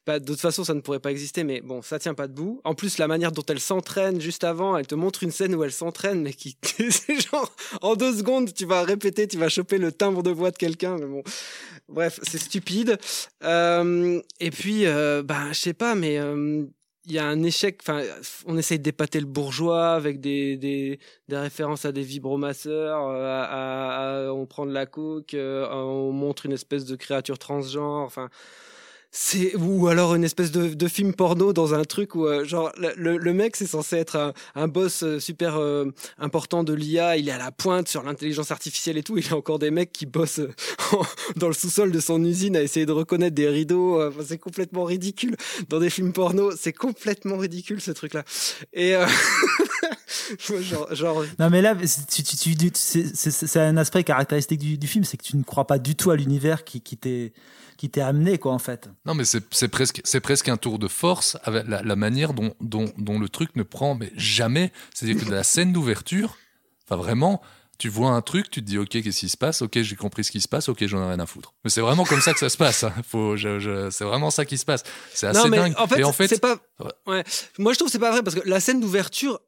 de façon, ça ne pourrait pas exister, mais bon, ça tient pas debout. En plus, la manière dont elle s'entraîne juste avant, elle te montre une scène où elle s'entraîne, mais qui, [laughs] c'est genre, en deux secondes, tu vas répéter, tu vas choper le timbre de voix de quelqu'un, mais bon. Bref, c'est stupide. Euh, et puis, euh, bah, je sais pas, mais il y a un échec. Enfin, on essaye d'épater le bourgeois avec des, des, des références à des vibromasseurs, euh, à, on prend de la coke, euh, on montre une espèce de créature transgenre. Enfin, c'est ou alors une espèce de, de film porno dans un truc où euh, genre le, le mec c'est censé être un, un boss euh, super euh, important de l'IA, il est à la pointe sur l'intelligence artificielle et tout, il y a encore des mecs qui bossent [laughs] dans le sous-sol de son usine à essayer de reconnaître des rideaux, c'est complètement ridicule dans des films porno, c'est complètement ridicule ce truc là. Et [laughs] [laughs] genre, genre, Non mais là tu, tu, tu, c'est un aspect caractéristique du, du film, c'est que tu ne crois pas du tout à l'univers qui, qui t'est qui t'est amené, quoi, en fait. Non, mais c'est presque, c'est presque un tour de force avec la, manière dont, dont, dont, le truc ne prend mais jamais. C'est-à-dire que de la scène d'ouverture, enfin vraiment, tu vois un truc, tu te dis ok, qu'est-ce qui se passe? Ok, j'ai compris ce qui se passe. Ok, j'en ai rien à foutre. Mais c'est vraiment comme ça que ça se passe. Hein. Faut, c'est vraiment ça qui se passe. C'est assez non, mais dingue. En fait, Et en fait, c'est pas. Ouais. Moi, je trouve que c'est pas vrai parce que la scène d'ouverture,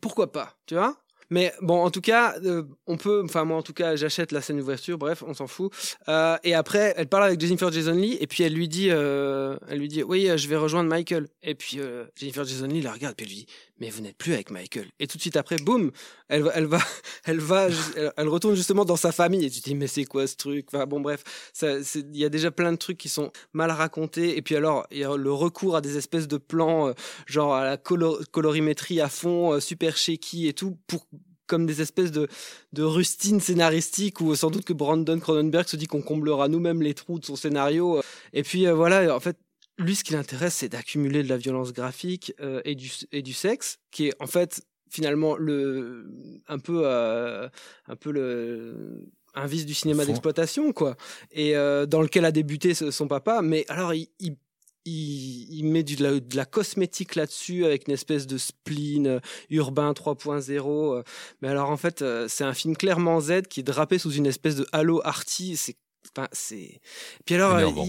pourquoi pas Tu vois? Mais bon, en tout cas, euh, on peut, enfin moi en tout cas, j'achète la scène d'ouverture. Bref, on s'en fout. Euh, et après, elle parle avec Jennifer Jason Lee et puis elle lui dit, euh, elle lui dit, oui, je vais rejoindre Michael. Et puis Jennifer Jason Lee la regarde puis elle lui dit, mais vous n'êtes plus avec Michael. Et tout de suite après, boum, elle, elle va, elle va, [laughs] elle, retourne justement dans sa famille. Et tu te dis, mais c'est quoi ce truc? Enfin bon, bref, il y a déjà plein de trucs qui sont mal racontés. Et puis alors, il y a le recours à des espèces de plans, genre à la colorimétrie à fond, super shaky et tout, pour comme des espèces de, de rustines scénaristiques où sans doute que Brandon Cronenberg se dit qu'on comblera nous-mêmes les trous de son scénario. Et puis voilà, en fait, lui, ce qui l'intéresse, c'est d'accumuler de la violence graphique et, du, et du sexe, qui est en fait finalement le un peu un peu le un vice du cinéma d'exploitation quoi et dans lequel a débuté son papa mais alors il, il il, met du, de, la, cosmétique là-dessus avec une espèce de spleen euh, urbain 3.0. Euh. mais alors en fait, euh, c'est un film clairement Z qui est drapé sous une espèce de halo arty. C'est, enfin, c'est. Puis alors,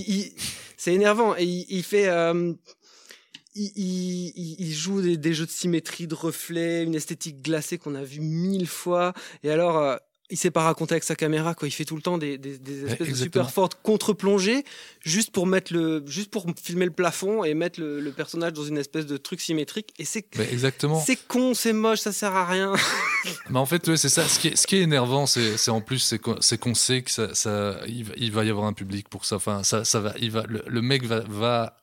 c'est énervant et il, fait. il, il, joue des, des, jeux de symétrie, de reflets, une esthétique glacée qu'on a vu mille fois. Et alors, il sait pas raconter avec sa caméra quoi. Il fait tout le temps des, des, des espèces de super fortes contre-plongées juste pour mettre le, juste pour filmer le plafond et mettre le, personnage dans une espèce de truc symétrique. Et c'est exactement. C'est con, c'est moche, ça sert à rien. [laughs] Mais en fait, c'est ça. Ce qui est, ce qui est énervant, c'est en plus, c'est qu'on sait que ça, ça il, va y avoir un public pour ça. Enfin, ça, ça va, il va, le, mec va, va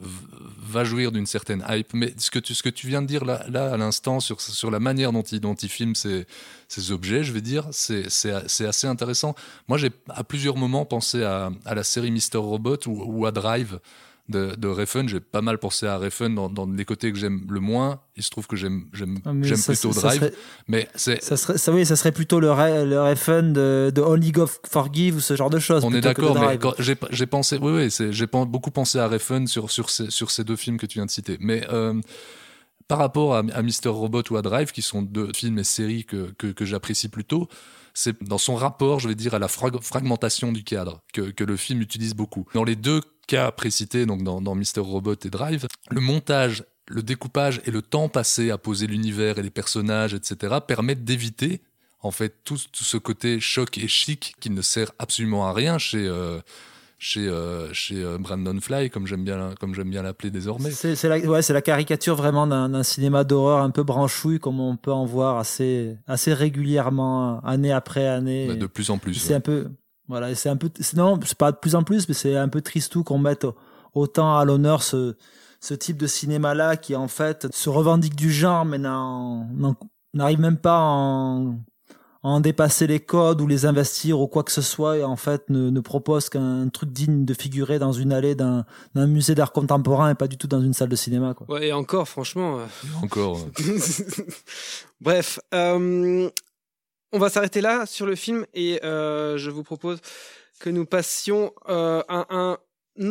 va jouir d'une certaine hype. Mais ce que tu, ce que tu viens de dire là, là à l'instant sur, sur la manière dont il, dont il filme ces, ces objets, je vais dire, c'est assez intéressant. Moi, j'ai à plusieurs moments pensé à, la série Mister Robot ou à Drive de, de Refn. J'ai pas mal pensé à Refn dans, dans les côtés que j'aime le moins. Il se trouve que j'aime j'aime ah, plutôt Drive. mais c'est ça serait ça, oui, ça serait plutôt le, le Refn de, de Only God Forgive ou ce genre de choses. On est d'accord, mais j'ai pensé, oui, oui, j'ai beaucoup pensé à Refn sur sur ces, sur ces deux films que tu viens de citer. Mais euh, par rapport à, à Mister Robot ou à Drive, qui sont deux films et séries que, que, que j'apprécie plutôt, c'est dans son rapport, je vais dire, à la fragmentation du cadre que, que le film utilise beaucoup. Dans les deux cas précités, donc dans, dans Mister Robot et Drive, le montage le découpage et le temps passé à poser l'univers et les personnages, etc., permettent d'éviter en fait tout, ce côté choc et chic qui ne sert absolument à rien chez euh, chez euh, chez euh, Brandon Fly, comme j'aime bien comme j'aime bien l'appeler désormais. C'est la ouais, la caricature vraiment d'un cinéma d'horreur un peu branchouille comme on peut en voir assez assez régulièrement année après année. de plus en plus. C'est un peu voilà, c'est un peu, non, c'est pas de plus en plus, mais c'est un peu tristou qu'on mette autant à l'honneur ce, ce type de cinéma-là qui, en fait, se revendique du genre, mais n'arrive même pas à en, en, dépasser les codes ou les investir ou quoi que ce soit, et en fait, ne, ne propose qu'un truc digne de figurer dans une allée d'un musée d'art contemporain et pas du tout dans une salle de cinéma, quoi. Ouais, et encore, franchement. Euh, encore. [laughs] Bref, euh, on va s'arrêter là sur le film et euh, je vous propose que nous passions euh, à un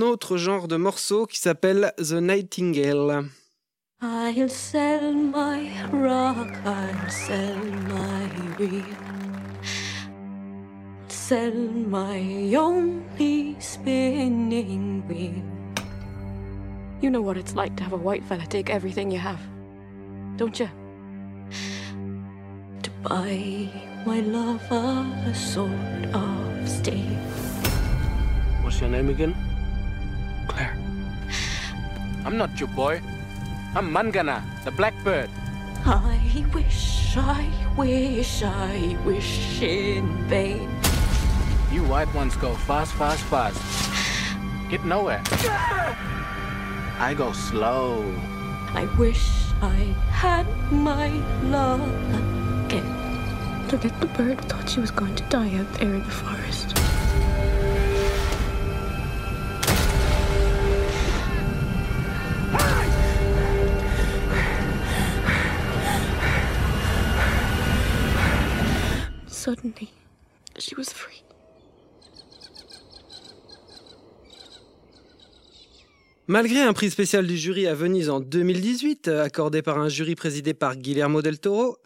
autre genre de morceau qui s'appelle The Nightingale. I'll sell my rock, I'll sell my reel, sell my only spinning wheel. You know what it's like to have a white fella take everything you have, don't you? To buy my lover a sword of steel. What's your name again? Claire. I'm not your boy. I'm Mangana, the blackbird. I wish, I wish, I wish in vain. You white ones go fast, fast, fast. get nowhere. I go slow. I wish I had my love again. The little bird thought she was going to die out there in the forest. Suddenly, she was free. Malgré un prix spécial du jury à Venise en 2018, accordé par un jury présidé par Guillermo del Toro,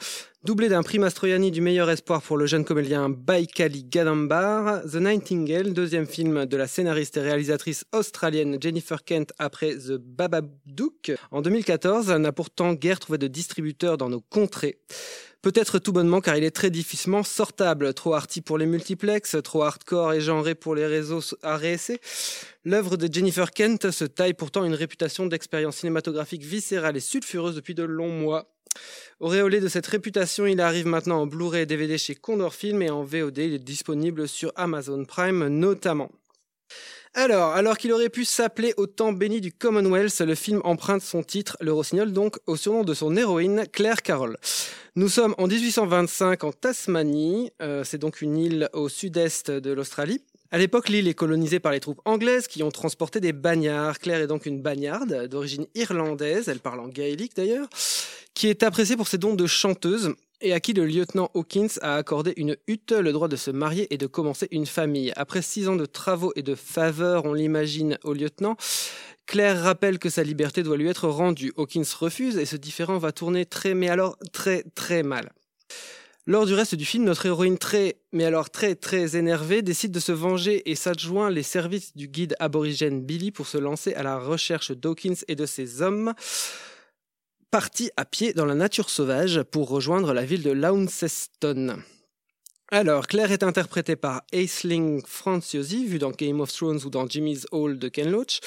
doublé d'un prix Mastroianni du meilleur espoir pour le jeune comédien Baikali Gadambar, The Nightingale, deuxième film de la scénariste et réalisatrice australienne Jennifer Kent après The Babadook en 2014, n'a pourtant guère trouvé de distributeur dans nos contrées. Peut-être tout bonnement car il est très difficilement sortable, trop arty pour les multiplex, trop hardcore et genré pour les réseaux réessayer. L'œuvre de Jennifer Kent se taille pourtant une réputation d'expérience cinématographique viscérale et sulfureuse depuis de longs mois. Auréolé de cette réputation, il arrive maintenant en Blu-ray et DVD chez Condor Film et en VOD, il est disponible sur Amazon Prime notamment. Alors, alors qu'il aurait pu s'appeler Au temps béni du Commonwealth, le film emprunte son titre, le rossignol donc, au surnom de son héroïne, Claire Carroll. Nous sommes en 1825 en Tasmanie, euh, c'est donc une île au sud-est de l'Australie. À l'époque, l'île est colonisée par les troupes anglaises qui ont transporté des bagnards. Claire est donc une bagnarde d'origine irlandaise, elle parle en gaélique d'ailleurs, qui est appréciée pour ses dons de chanteuse et à qui le lieutenant Hawkins a accordé une hutte, le droit de se marier et de commencer une famille. Après six ans de travaux et de faveurs, on l'imagine, au lieutenant, Claire rappelle que sa liberté doit lui être rendue. Hawkins refuse et ce différend va tourner très, mais alors très, très mal. Lors du reste du film, notre héroïne très, mais alors très, très énervée, décide de se venger et s'adjoint les services du guide aborigène Billy pour se lancer à la recherche d'Hawkins et de ses hommes parti à pied dans la nature sauvage pour rejoindre la ville de Launceston. Alors, Claire est interprétée par Aisling Franciosi, vu dans Game of Thrones ou dans Jimmy's Hall de Ken Loach.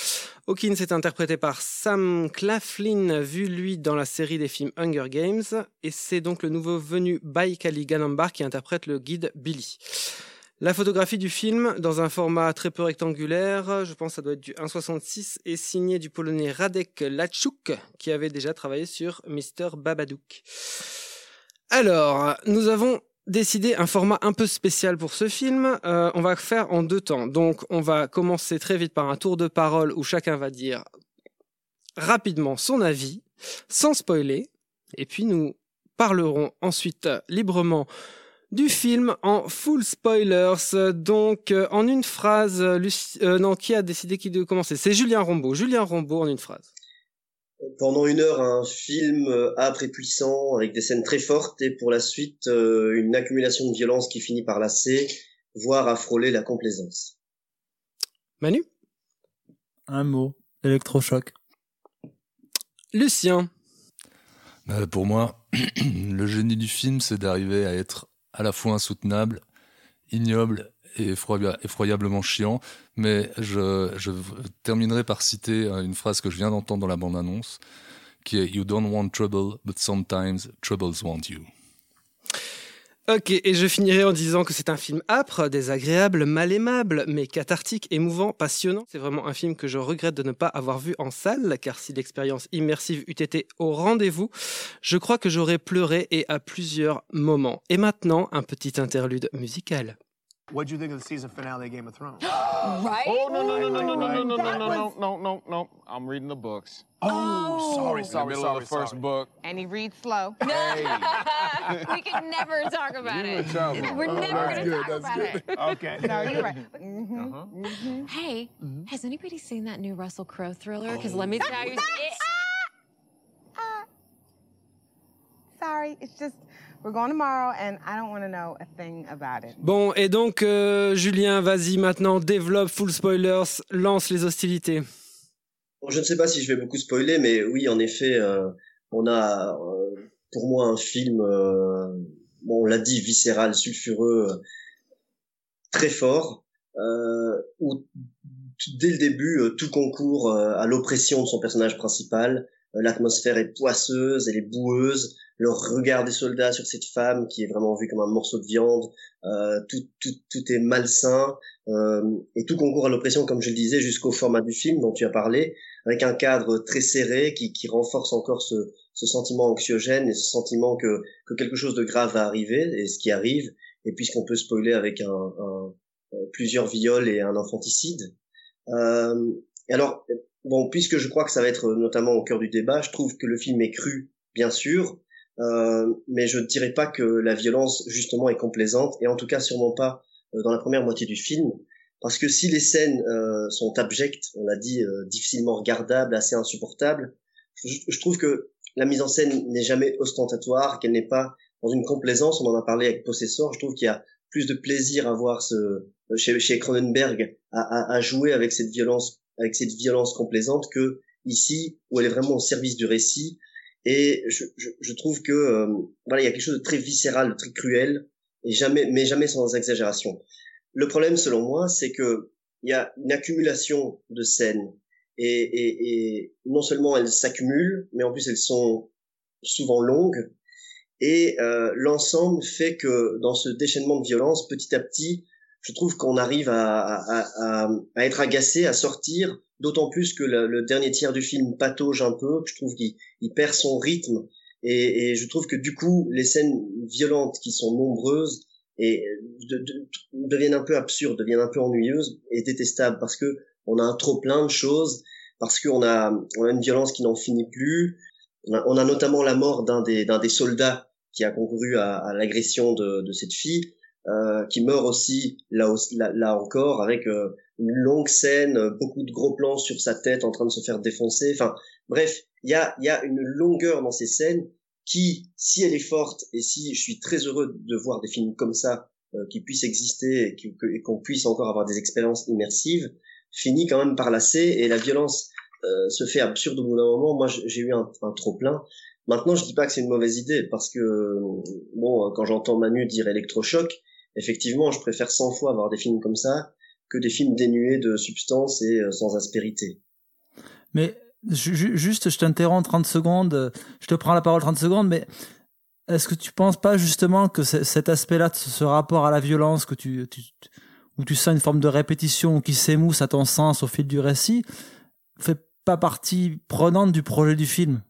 Hawkins est interprété par Sam Claflin, vu lui dans la série des films Hunger Games. Et c'est donc le nouveau venu Baikali Ganambar qui interprète le guide Billy. La photographie du film, dans un format très peu rectangulaire, je pense ça doit être du 1,66, est signée du polonais Radek Lachuk, qui avait déjà travaillé sur Mr. Babadook. Alors, nous avons décidé un format un peu spécial pour ce film. Euh, on va faire en deux temps. Donc, on va commencer très vite par un tour de parole où chacun va dire rapidement son avis, sans spoiler. Et puis, nous parlerons ensuite librement du film en full spoilers. Donc, euh, en une phrase, euh, non, qui a décidé qui de commencer? C'est Julien Rombaud. Julien Rombaud en une phrase. Pendant une heure, un film euh, âpre et puissant, avec des scènes très fortes, et pour la suite, une accumulation de violence qui finit par lasser, voire à frôler la complaisance. Manu? Un mot, électrochoc. Lucien? Pour moi, [clears throat] le génie du film, c'est d'arriver à être à la fois insoutenable, ignoble et effroyablement chiant. Mais je, je, terminerai par citer euh, une phrase que je viens d'entendre dans la bande-annonce, qui est You don't want trouble, but sometimes troubles want you. Ok, et je finirai en disant que c'est un film âpre, désagréable, mal aimable, mais cathartique, émouvant, passionnant. C'est vraiment un film que je regrette de ne pas avoir vu en salle, car si l'expérience immersive eût été au rendez-vous, je crois que j'aurais pleuré et à plusieurs moments. Et maintenant, un petit interlude musical. What do you think of the season finale of Game of Thrones? [gasps] right? Oh no no no no no no no no no no no no no no! I'm reading the books. Oh, sorry, sorry, In the middle sorry, of the first book. And he reads slow. [laughs] Hey. [laughs] we can never talk about You're it. trouble. We're Oh, never going to good, talk that's about good. it. [laughs] Okay. No, you're right. Mhm, Uh-huh. mhm. Hey, has anybody seen that new Russell Crowe thriller? Because let me Oh. tell you, it, Sorry, it's just we're going tomorrow, and I don't want to know a thing about it. Bon, et donc, euh, Julien, vas-y maintenant, développe full spoilers, lance les hostilités. Bon, je ne sais pas si je vais beaucoup spoiler, mais oui, en effet, euh, on a euh, pour moi un film, euh, bon, on l'a dit, viscéral, sulfureux, très fort, euh, où dès le début, euh, tout concourt euh, à l'oppression de son personnage principal, l'atmosphère est poisseuse, elle est boueuse, le regard des soldats sur cette femme qui est vraiment vue comme un morceau de viande, euh, tout, tout, tout est malsain, euh, et tout concourt à l'oppression, comme je le disais, jusqu'au format du film dont tu as parlé, avec un cadre très serré qui, qui renforce encore ce, ce sentiment anxiogène et ce sentiment que, que quelque chose de grave va arriver, et ce qui arrive, et puisqu'on peut spoiler avec un, un, plusieurs viols et un infanticide. Euh, et alors, bon, puisque je crois que ça va être notamment au cœur du débat, je trouve que le film est cru, bien sûr, euh, mais je ne dirais pas que la violence justement est complaisante, et en tout cas sûrement pas euh, dans la première moitié du film, parce que si les scènes euh, sont abjectes, on l'a dit, euh, difficilement regardables, assez insupportables, je, je, trouve que la mise en scène n'est jamais ostentatoire, qu'elle n'est pas dans une complaisance. On en a parlé avec Possessor. Je trouve qu'il y a plus de plaisir à voir ce chez, chez Cronenberg à, à, à, jouer avec cette violence, avec cette violence complaisante que ici où elle est vraiment au service du récit. Et je, je, je trouve que euh, voilà, il y a quelque chose de très viscéral, de très cruel, et jamais, mais jamais sans exagération. Le problème, selon moi, c'est que il y a une accumulation de scènes et, et, et non seulement elles s'accumulent, mais en plus elles sont souvent longues. Et euh, l'ensemble fait que dans ce déchaînement de violence, petit à petit, je trouve qu'on arrive à, à, à, à, être agacé, à sortir, d'autant plus que le, dernier tiers du film patauge un peu, je trouve qu'il perd son rythme. Et, je trouve que du coup, les scènes violentes qui sont nombreuses et de, deviennent un peu absurdes, deviennent un peu ennuyeuses et détestables parce que on a un trop plein de choses, parce qu'on a, une violence qui n'en finit plus. On a, notamment la mort d'un des, soldats qui a concouru à, l'agression de, cette fille, euh, qui meurt aussi là, là, là encore avec euh, une longue scène, beaucoup de gros plans sur sa tête en train de se faire défoncer. Enfin, bref, il y a, y a une longueur dans ces scènes qui, si elle est forte et si je suis très heureux de voir des films comme ça euh, qui puissent exister et qu'on puisse encore avoir des expériences immersives, finit quand même par lasser et la violence euh, se fait absurde au bout d'un moment. Moi, j'ai eu un, un, trop plein. Maintenant, je dis pas que c'est une mauvaise idée parce que bon, quand j'entends Manu dire électrochoc, effectivement, je préfère 100 fois avoir des films comme ça que des films dénués de substance et euh, sans aspérité. Mais juste, je t'interromps 30 secondes, je te prends la parole 30 secondes, mais est-ce que tu penses pas justement que cet aspect-là, ce rapport à la violence que tu, tu, où tu sens une forme de répétition qui s'émousse à ton sens au fil du récit, fait pas partie prenante du projet du film?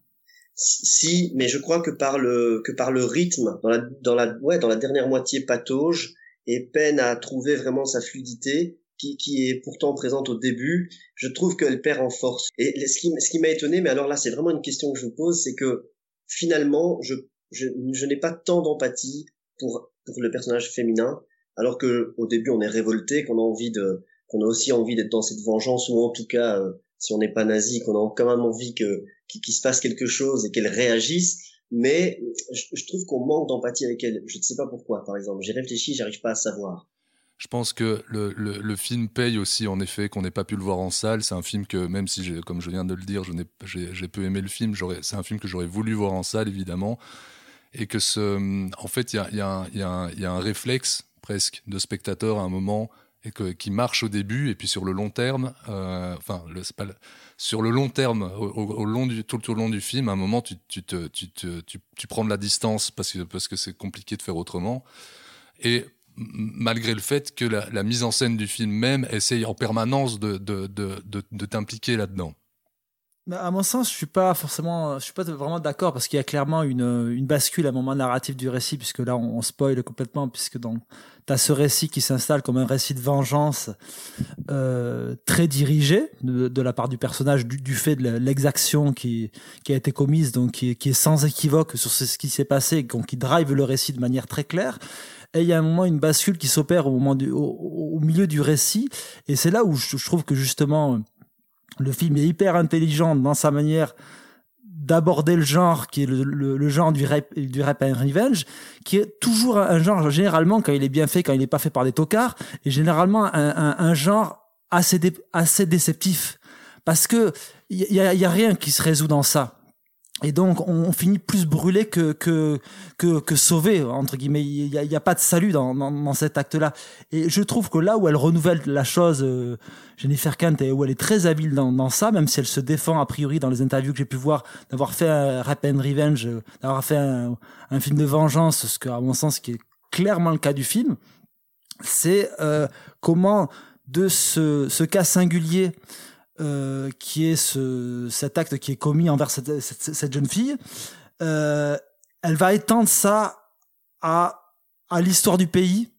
Si, mais je crois que par le que par le rythme, dans la dans la ouais dans la dernière moitié patauge et peine à trouver vraiment sa fluidité qui, qui est pourtant présente au début, je trouve qu'elle perd en force. Et ce qui, ce qui m'a étonné, mais alors là c'est vraiment une question que je vous pose, c'est que finalement je je, je n'ai pas tant d'empathie pour pour le personnage féminin alors que au début on est révolté, qu'on a envie de, qu'on a aussi envie d'être dans cette vengeance ou en tout cas euh, si on n'est pas nazi, qu'on a quand même envie que qu'il se passe quelque chose et qu'elle réagisse. Mais je, trouve qu'on manque d'empathie avec elle. Je ne sais pas pourquoi, par exemple. J'ai réfléchi, j'arrive pas à savoir. Je pense que le, le, film paye aussi, en effet, qu'on n'ait pas pu le voir en salle. C'est un film que, même si, comme je viens de le dire, j'ai peu aimé le film, c'est un film que j'aurais voulu voir en salle, évidemment. Et que en fait, il y a, y, a y, y a un réflexe presque de spectateur à un moment et qui marche au début et puis sur le long terme, euh, enfin le, pas le, sur le long terme, au, au, long du tout, au long du film, à un moment tu, prends de la distance parce que parce que c'est compliqué de faire autrement et malgré le fait que la, mise en scène du film même essaye en permanence de, de, de, de t'impliquer là-dedans. À mon sens, je suis pas forcément, je suis pas vraiment d'accord parce qu'il y a clairement une, une bascule à un moment narratif du récit puisque là on, on spoil complètement puisque donc t'as ce récit qui s'installe comme un récit de vengeance euh, très dirigé de, la part du personnage du, du fait de l'exaction qui qui a été commise donc qui, qui est sans équivoque sur ce qui s'est passé donc qui drive le récit de manière très claire. Et il y a un moment une bascule qui s'opère au moment du, au, milieu du récit. Et c'est là où je trouve que justement le film est hyper intelligent dans sa manière d'aborder le genre qui est le, genre du rap, du rap and revenge qui est toujours un genre généralement quand il est bien fait quand il n'est pas fait par des tocards et généralement un, genre assez dé, assez déceptif. Parce que il y a rien qui se résout dans ça Et donc, on, finit plus brûlé que, que, que, que sauvé, entre guillemets. Il n'y a, a pas de salut dans, dans, cet acte-là. Et je trouve que là où elle renouvelle la chose, euh, Jennifer Kent, et où elle est très habile dans, ça, même si elle se défend a priori dans les interviews que j'ai pu voir, d'avoir fait un Rap and Revenge, euh, d'avoir fait un, film de vengeance, ce que, à mon sens, qui est clairement le cas du film, c'est euh, comment de ce cas singulier euh, qui est ce, cet acte qui est commis envers cette, cette, cette jeune fille, euh, elle va étendre ça à, à l'histoire du pays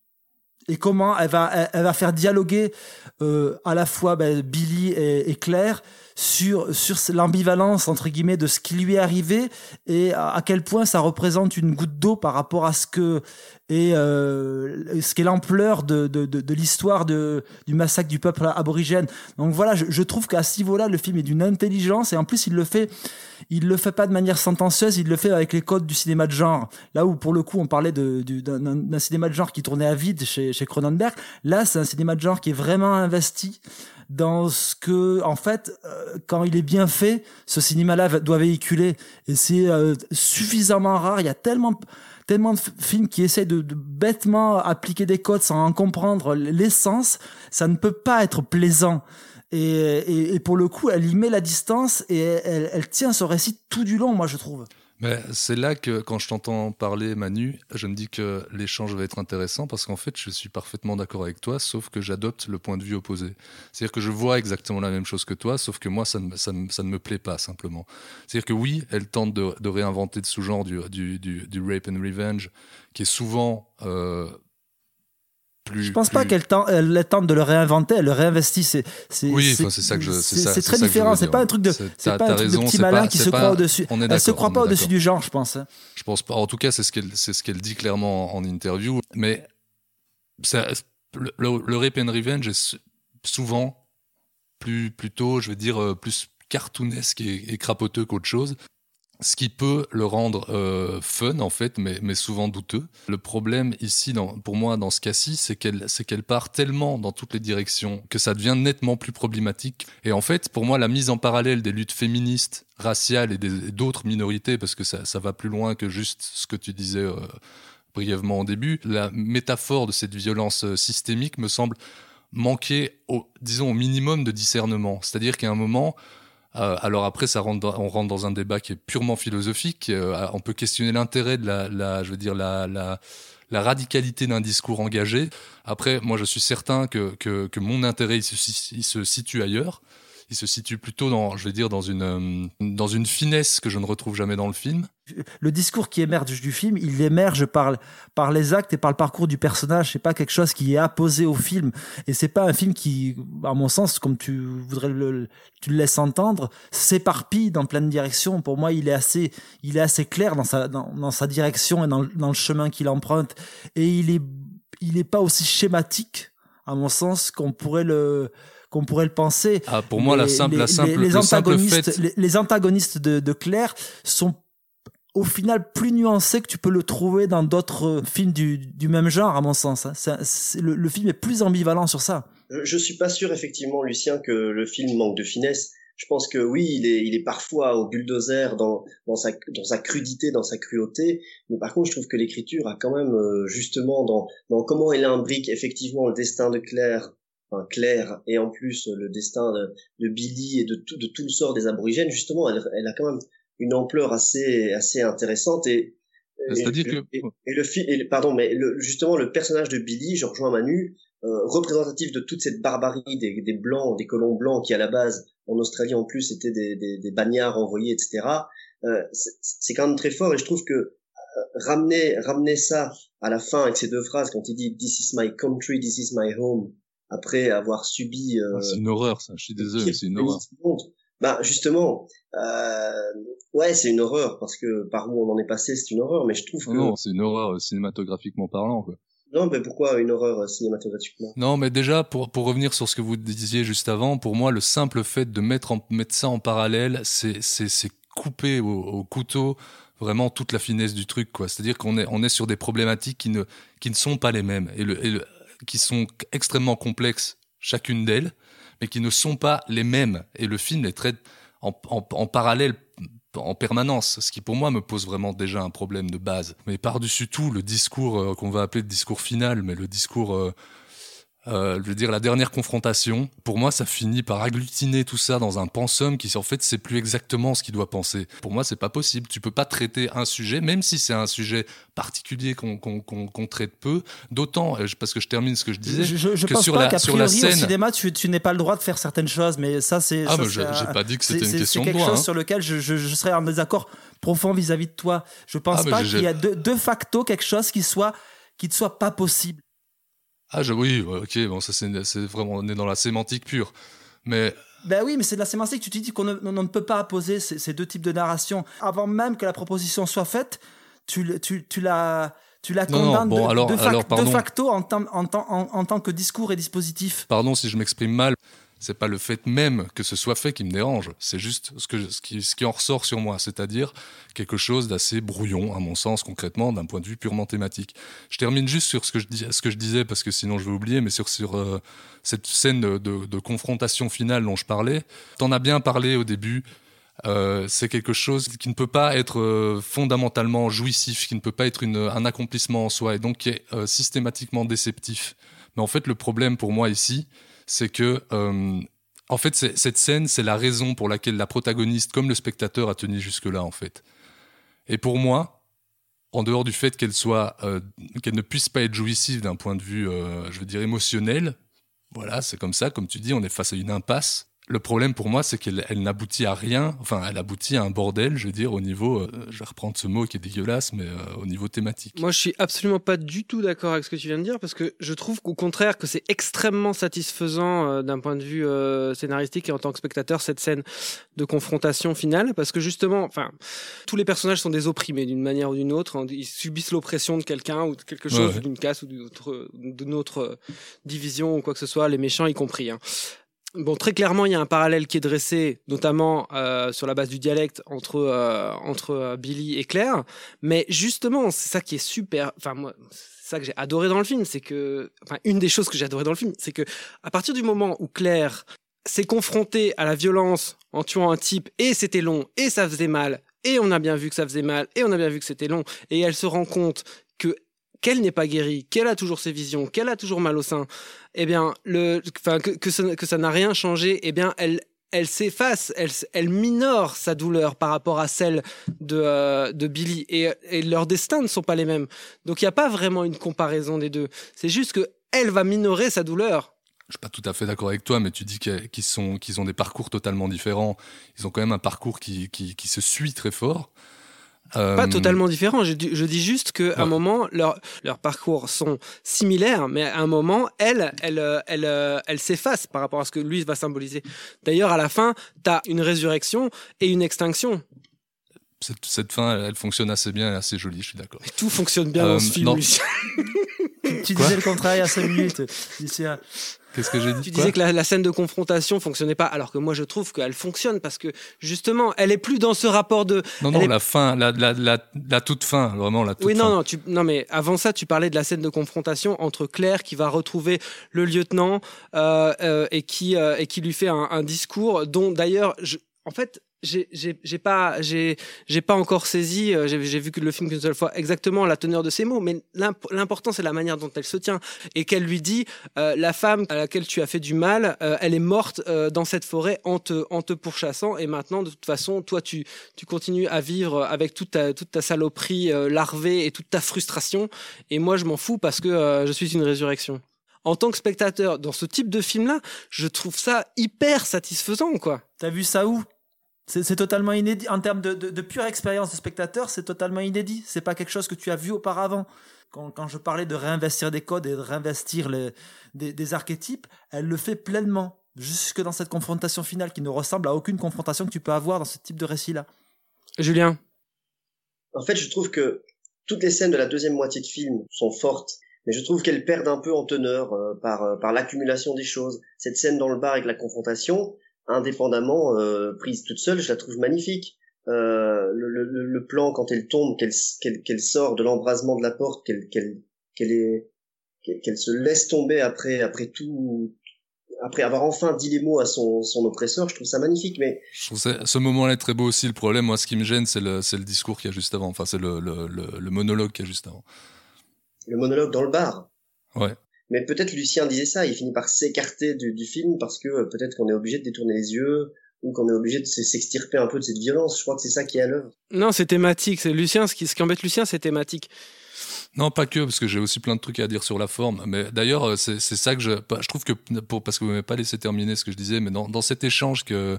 et comment elle va, elle, va faire dialoguer euh, à la fois ben, Billy et Claire sur, sur l'ambivalence entre guillemets de ce qui lui est arrivé et à, quel point ça représente une goutte d'eau par rapport à ce que et euh, ce qu'est l'ampleur de, de, de, de l'histoire du massacre du peuple aborigène. Donc voilà, je, trouve qu'à ce niveau-là, le film est d'une intelligence et en plus il le fait, il le fait pas de manière sentencieuse, il le fait avec les codes du cinéma de genre. Là où pour le coup on parlait d'un, cinéma de genre qui tournait à vide chez Cronenberg, là c'est un cinéma de genre qui est vraiment investi dans ce que, en fait, euh, quand il est bien fait, ce cinéma-là doit véhiculer. Et c'est euh, suffisamment rare. Il y a tellement, tellement de films qui essaient de, de bêtement appliquer des codes sans en comprendre l'essence. Ça ne peut pas être plaisant. Et, et, et pour le coup, elle y met la distance et elle, elle tient ce récit tout du long, moi, je trouve. Mais c'est là que, quand je t'entends parler, Manu, je me dis que l'échange va être intéressant parce qu'en fait, je suis parfaitement d'accord avec toi, sauf que j'adopte le point de vue opposé. C'est-à-dire que je vois exactement la même chose que toi, sauf que moi, ça ne, ça ne, ça ne me plaît pas, simplement. C'est-à-dire que oui, elle tente de, de réinventer de sous-genre du, du, du, du rape and revenge, qui est souvent euh, plus. Je pense plus- pas qu'elle tente, elle tente de le réinventer, elle le réinvestit. C'est, c'est, Oui, enfin, c'est ça que je- c'est très différent. C'est pas un truc de, C'est- pas un truc de petit malin pas- qui se pas- croit au-dessus. on Elle se croit pas au-dessus du genre, je pense. Je pense pas. En tout cas, c'est ce qu'elle, c'est ce qu'elle dit clairement en, interview. Mais ça, le, le, le rape and revenge est souvent plus, plutôt, je vais dire, euh, plus cartoonesque et, et crapoteux qu'autre chose. Ce qui peut le rendre euh, fun en fait, mais, souvent douteux. Le problème ici, pour moi, dans ce cas-ci, c'est qu'elle, part tellement dans toutes les directions que ça devient nettement plus problématique. Et en fait, pour moi, la mise en parallèle des luttes féministes, raciales et d'autres minorités, parce que ça, ça va plus loin que juste ce que tu disais euh, brièvement au début, la métaphore de cette violence euh, systémique me semble manquer, au, disons, au minimum de discernement. C'est-à-dire qu'à un moment, euh, alors après, ça on rentre dans un débat qui est purement philosophique. euh, on peut questionner l'intérêt de la, je veux dire, la, radicalité d'un discours engagé. Après, moi, je suis certain que, que, mon intérêt, il se situe ailleurs. Il se situe plutôt dans, je vais dire, dans une, euh, dans une finesse que je ne retrouve jamais dans le film. le discours qui émerge du film, il émerge par, par les actes et par le parcours du personnage. C'est pas quelque chose qui est apposé au film. Et c'est pas un film qui, à mon sens, comme tu voudrais le, tu le laisses entendre, s'éparpille dans plein de directions. Pour moi, il est assez, il est assez clair dans sa, dans, sa direction et dans, dans le chemin qu'il emprunte. Et il est, il est pas aussi schématique, à mon sens, qu'on pourrait le, qu'on pourrait le penser. Ah, pour moi, la simple- la simple- les, le simple antagonistes, fait- les, les antagonistes de, de Claire sont au final plus nuancé que tu peux le trouver dans d'autres euh, films du, du même genre, à mon sens. hein. Le, le film est plus ambivalent sur ça. Je, je suis pas sûr effectivement, Lucien, que le film manque de finesse. Je pense que oui, il est, il est parfois au bulldozer dans, dans, sa, dans sa crudité, dans sa cruauté, mais par contre, je trouve que l'écriture a quand même euh, justement dans, dans comment elle imbrique effectivement le destin de Claire, enfin Claire, et en plus euh, le destin de, de Billy et de tout, de tout le sort des aborigènes, justement, elle, elle a quand même une ampleur assez, assez intéressante et et- C'est-à-dire que- et, et le fi- et le- pardon, mais le, justement le personnage de Billy, je rejoins Manu, euh, représentatif de toute cette barbarie des, des blancs, des colons blancs qui à la base en Australie en plus étaient des, des, des bagnards envoyés, etc. Euh, c'est c'est quand même très fort et je trouve que euh, ramener ramener ça à la fin avec ces deux phrases quand il dit This is my country, this is my home après avoir subi euh, Ah, c'est une horreur, ça. Je suis désolé, mais c'est une horreur. Bah justement, euh, ouais, c'est une horreur parce que par où on en est passé, c'est une horreur. Mais je trouve que Non, c'est une horreur euh, cinématographiquement parlant. Quoi. non, mais pourquoi une horreur euh, cinématographiquement? Non, mais déjà, pour, pour revenir sur ce que vous disiez juste avant, pour moi, le simple fait de mettre, en, mettre ça en parallèle, c'est, c'est, c'est couper au, au couteau vraiment toute la finesse du truc. quoi. C'est-à-dire qu'on est, on est sur des problématiques qui ne, qui ne sont pas les mêmes, et, le, et le- qui sont extrêmement complexes, chacune d'elles, mais qui ne sont pas les mêmes. Et le film les traite en, en, parallèle en permanence, ce qui pour moi me pose vraiment déjà un problème de base. Mais par-dessus tout, le discours euh, qu'on va appeler le discours final, mais le discours euh, euh, je veux dire, la dernière confrontation, pour moi, ça finit par agglutiner tout ça dans un pensum qui, en fait, c'est plus exactement ce qu'il doit penser. Pour moi, c'est pas possible. Tu peux pas traiter un sujet, même si c'est un sujet particulier qu'on traite peu, d'autant, euh, parce que je termine ce que je disais, je, je, je que pense sur pas la, sur priori, scène. au cinéma, tu, tu n'es pas le droit de faire certaines choses, mais ça, c'est. Ah, ça, mais c'est j'ai un- pas dit que c'était c'est- une c'est- question C'est de quelque droit. chose hein. sur lequel je, je, je serais en désaccord profond vis-à-vis de toi. Je pense Ah, pas qu'il y a de, de facto quelque chose qui soit qui ne soit pas possible. Ah, je, oui, ok, bon, ça c'est vraiment, on est dans la sémantique pure. Mais Ben oui, mais c'est de la sémantique. Tu te dis qu'on ne, peut pas opposer ces, ces deux types de narration avant même que la proposition soit faite. Tu, le- tu, tu la tu la Non, non, condamnes bon, de, alors- de fac- alors, de pardon. facto en, tant- en, tant- en- en tant que discours et dispositif. pardon si je m'exprime mal, c'est pas le fait même que ce soit fait qui me dérange, c'est juste ce, que, ce, qui, en ressort sur moi, c'est-à-dire quelque chose d'assez brouillon, à mon sens, concrètement, d'un point de vue purement thématique. Je termine juste sur ce que je, dis, ce que je disais, parce que sinon je vais oublier, mais sur, sur euh, cette scène de, confrontation finale dont je parlais. T'en as bien parlé au début. Euh, c'est quelque chose qui ne peut pas être euh, fondamentalement jouissif, qui ne peut pas être un accomplissement en soi, et donc qui est systématiquement déceptif. Mais en fait, le problème pour moi ici, c'est que, euh, en fait, cette scène, c'est la raison pour laquelle la protagoniste, comme le spectateur, a tenu jusque-là, en fait. Et pour moi, en dehors du fait qu'elle soit, euh, qu'elle ne puisse pas être jouissive d'un point de vue, euh, je veux dire, émotionnel, voilà, c'est comme ça, comme tu dis, on est face à une impasse. Le problème pour moi, c'est qu'elle elle n'aboutit à rien, enfin, elle aboutit à un bordel, je veux dire, au niveau, euh, je vais reprendre ce mot qui est dégueulasse, mais euh, au niveau thématique. Moi, je suis absolument pas du tout d'accord avec ce que tu viens de dire parce que je trouve qu'au contraire que c'est extrêmement satisfaisant euh, d'un point de vue euh, scénaristique et en tant que spectateur cette scène de confrontation finale parce que justement, enfin, tous les personnages sont des opprimés d'une manière ou d'une autre. hein. Ils subissent l'oppression de quelqu'un ou de quelque chose, Ouais, ouais. d'une casse ou d'une autre, d'une autre euh, division ou quoi que ce soit, les méchants y compris. hein. Bon, très clairement, il y a un parallèle qui est dressé, notamment euh, sur la base du dialecte entre euh, entre euh, Billy et Claire. Mais justement, c'est ça qui est super. Enfin, moi, c'est ça que j'ai adoré dans le film, c'est que, enfin, une des choses que j'ai adoré dans le film, c'est que à partir du moment où Claire s'est confrontée à la violence en tuant un type et c'était long et ça faisait mal et on a bien vu que ça faisait mal et on a bien vu que c'était long et elle se rend compte que qu'elle n'est pas guérie, qu'elle a toujours ses visions, qu'elle a toujours mal au sein, eh bien, le, enfin, que, que ça, n'a rien changé, eh bien, elle, elle s'efface, elle, elle minore sa douleur par rapport à celle de, euh, de Billy et, et leurs destins ne sont pas les mêmes. Donc, il n'y a pas vraiment une comparaison des deux. C'est juste que elle va minorer sa douleur. Je suis pas tout à fait d'accord avec toi, mais tu dis qu'ils sont, qu'ils ont des parcours totalement différents. Ils ont quand même un parcours qui, qui se suit très fort. Euh, Pas totalement différent. Je, dis- je dis juste qu'à un moment, leur- leurs parcours sont similaires, mais à un moment, elle, elle, euh, elle, euh, elle s'efface par rapport à ce que lui va symboliser. D'ailleurs, à la fin, tu as une résurrection et une extinction. Cette, cette fin, elle, elle fonctionne assez bien et assez jolie, je suis d'accord. Tout fonctionne bien Euh, dans ce film, non. [laughs] Tu disais le contraire il y a 5 minutes. À- Qu'est-ce que j'ai dit Tu disais que la, la scène de confrontation fonctionnait pas, alors que moi je trouve qu'elle fonctionne parce que justement, elle est plus dans ce rapport de. Non, non, est- la fin, la, la, la, la toute fin, vraiment la toute Oui, non, fin. non, tu, non, mais avant ça, tu parlais de la scène de confrontation entre Claire qui va retrouver le lieutenant euh, euh, et, qui, euh, et qui lui fait un, un discours dont d'ailleurs, je- en fait, j'ai pas, j'ai j'ai pas encore saisi, euh, j'ai vu que le film qu'une seule fois, exactement la teneur de ces mots, mais l'imp- l'important c'est la manière dont elle se tient et qu'elle lui dit euh, la femme à laquelle tu as fait du mal, euh, elle est morte euh, dans cette forêt en te, en te pourchassant et maintenant de toute façon, toi tu, tu continues à vivre avec toute ta, toute ta saloperie euh, larvée et toute ta frustration et moi je m'en fous parce que je suis une résurrection. En tant que spectateur, dans ce type de film-là, je trouve ça hyper satisfaisant, quoi. T'as vu ça où? C'est totalement inédit. En termes de, de- de pure expérience de spectateur, c'est totalement inédit. C'est pas quelque chose que tu as vu auparavant. Quand, quand je parlais de réinvestir des codes et de réinvestir les- des, des archétypes, elle le fait pleinement. Jusque dans cette confrontation finale qui ne ressemble à aucune confrontation que tu peux avoir dans ce type de récit-là. Julien En fait, je trouve que toutes les scènes de la deuxième moitié de film sont fortes, mais je trouve qu'elles perdent un peu en teneur euh, par, euh, par l'accumulation des choses. Cette scène dans le bar avec la confrontation, indépendamment euh, prise toute seule, je la trouve magnifique. Euh, le, le, le plan quand elle tombe, qu'elle sort de l'embrasement de la porte, qu'elle qu'elle qu'elle est qu'elle se laisse tomber après après tout après avoir enfin dit les mots à son, son oppresseur, je trouve ça magnifique. Mais je trouve ça, ce moment-là est très beau aussi. Le problème, moi, ce qui me gêne, c'est le, le discours qu'il y a juste avant. Enfin, c'est le, le, le, le monologue qu'il y a juste avant. Le monologue dans le bar. Ouais. Mais peut-être Lucien disait ça, il finit par s'écarter du, du, film parce que euh, peut-être qu'on est obligé de détourner les yeux ou qu'on est obligé de s'extirper un peu de cette violence. Je crois que c'est ça qui est à l'œuvre. Non, c'est thématique. C'est Lucien, ce qui, ce qui embête Lucien, c'est thématique. Non, pas que, parce que j'ai aussi plein de trucs à dire sur la forme. Mais d'ailleurs, euh, c'est ça que je, je trouve que, pour, parce que vous m'avez pas laissé terminer ce que je disais, mais dans, dans cet échange que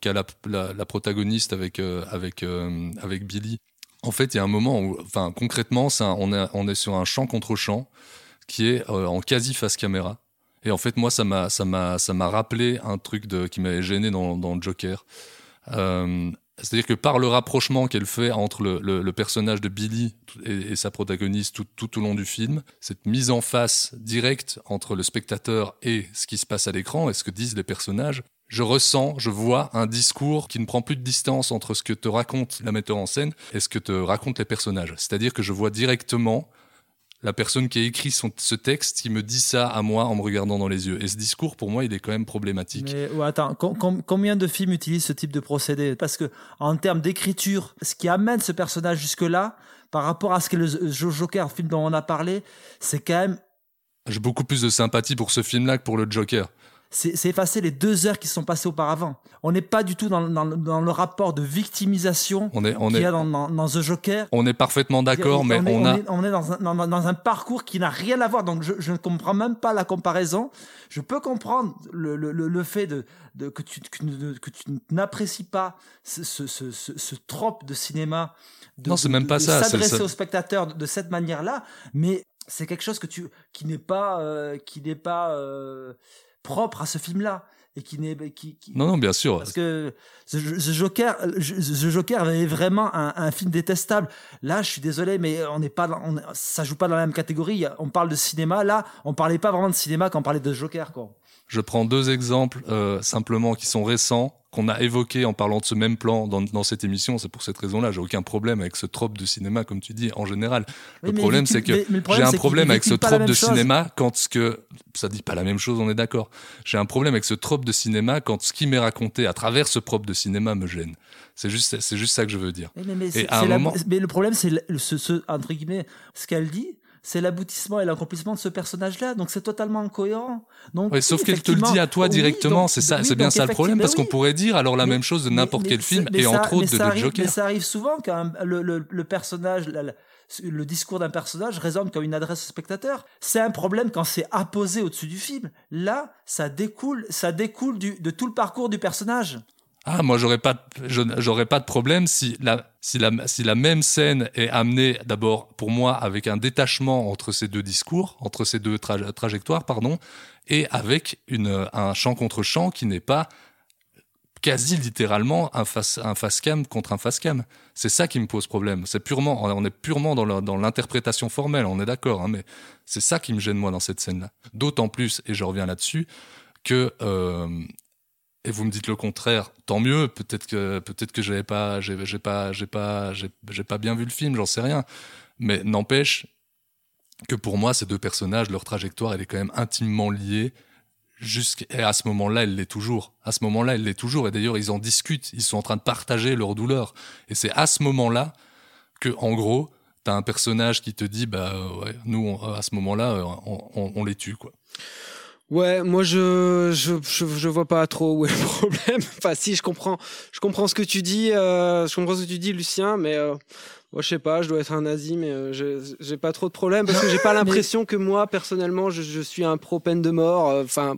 qu'a la, la, la, protagoniste avec euh, avec euh, avec Billy, en fait, il y a un moment où, enfin, concrètement, un, on est on est sur un champ contre champ qui est euh, en quasi face caméra. Et en fait, moi, ça m'a ça m'a ça m'a rappelé un truc de qui m'avait gêné dans dans Joker. Euh, c'est-à-dire que par le rapprochement qu'elle fait entre le, le, personnage de Billy et, sa protagoniste tout, tout, au long du film, cette mise en face directe entre le spectateur et ce qui se passe à l'écran et ce que disent les personnages, je ressens, je vois un discours qui ne prend plus de distance entre ce que te raconte la metteur en scène et ce que te racontent les personnages. C'est-à-dire que je vois directement la personne qui a écrit son, ce texte qui me dit ça à moi en me regardant dans les yeux. Et ce discours, pour moi, il est quand même problématique. Mais ouais, attends, com com combien de films utilisent ce type de procédé? Parce que en termes d'écriture, ce qui amène ce personnage jusque-là, par rapport à ce que le Joker, film dont on a parlé, c'est quand même. J'ai beaucoup plus de sympathie pour ce film-là que pour le Joker c'est effacer les deux heures qui sont passées auparavant. On n'est pas du tout dans, dans, dans, le rapport de victimisation qu'il y a dans, dans, The Joker. On est parfaitement d'accord, mais on, on, est, a... on est, dans, un, dans, un parcours qui n'a rien à voir. Donc je, je, ne comprends même pas la comparaison. Je peux comprendre le, le, le fait de, de, que tu, que, que tu n'apprécies pas ce, ce, ce, ce, trope de cinéma. De, non, c'est même pas ça. S'adresser au spectateur de, de cette manière-là, mais c'est quelque chose que tu qui n'est pas euh, qui n'est pas euh, propre à ce film-là et qui n'est qui, qui, non non bien sûr. Parce que The, Joker The Joker avait vraiment un, un, film détestable. Là je suis désolé mais on n'est pas on, ça joue pas dans la même catégorie. On parle de cinéma. Là on parlait pas vraiment de cinéma quand on parlait de Joker quoi je prends deux exemples euh, simplement qui sont récents qu'on a évoqué en parlant de ce même plan dans, dans cette émission. C'est pour cette raison-là, j'ai aucun problème avec ce trope de cinéma, comme tu dis, en général. Oui, le problème, c'est que j'ai un problème avec ce trope de chose. cinéma quand ce que ça dit pas la même chose, on est d'accord. J'ai un problème avec ce trope de cinéma quand ce qui m'est raconté à travers ce trope de cinéma me gêne. C'est juste, c'est juste ça que je veux dire. Mais, mais, Et à un la, moment... mais le problème, c'est ce, ce, entre guillemets, ce qu'elle dit, c'est l'aboutissement et l'accomplissement de ce personnage-là. Donc c'est totalement incohérent. Donc, oui, sauf qu'elle te le dit à toi directement. c'est ça, c'est bien ça le problème, parce qu'on pourrait dire alors la même chose de n'importe quel film et entre autres de, arrive, Joker. Mais ça arrive souvent quand le, le, le personnage, le discours d'un personnage résonne comme une adresse au spectateur. C'est un problème quand c'est apposé au-dessus du film. Là, ça découle, ça découle du, de tout le parcours du personnage. Ah, moi, j'aurais pas, j'aurais pas de problème si la, si la, si la même scène est amenée d'abord pour moi avec un détachement entre ces deux discours, entre ces deux trajectoires, pardon, et avec une, un champ contre champ qui n'est pas quasi littéralement un face, un face cam contre un face cam. C'est ça qui me pose problème. C'est purement, on est purement dans l'interprétation formelle, on est d'accord, hein, mais c'est ça qui me gêne moi dans cette scène-là. D'autant plus, et je reviens là-dessus, que euh, et vous me dites le contraire, tant mieux. Peut-être que peut-être que j'avais pas, j'ai pas, j'ai pas, j'ai pas bien vu le film, j'en sais rien. Mais n'empêche que pour moi, ces deux personnages, leur trajectoire, elle est quand même intimement liée. Jusqu'à ce moment-là, elle l'est toujours. À ce moment-là, elle l'est toujours. Et d'ailleurs, ils en discutent. Ils sont en train de partager leur douleur. Et c'est à ce moment-là que, en gros, t'as un personnage qui te dit, bah ouais, nous, à ce moment-là, on, on, on les tue, quoi. Ouais, moi je, je je, vois pas trop où est le [laughs] problème. enfin si, je comprends je comprends ce que tu dis, euh, je comprends ce que tu dis Lucien, mais euh, moi je sais pas, je dois être un nazi, mais euh, j'ai pas trop de problème parce que j'ai pas [laughs] l'impression que moi personnellement je, je suis un pro peine de mort. euh, Enfin.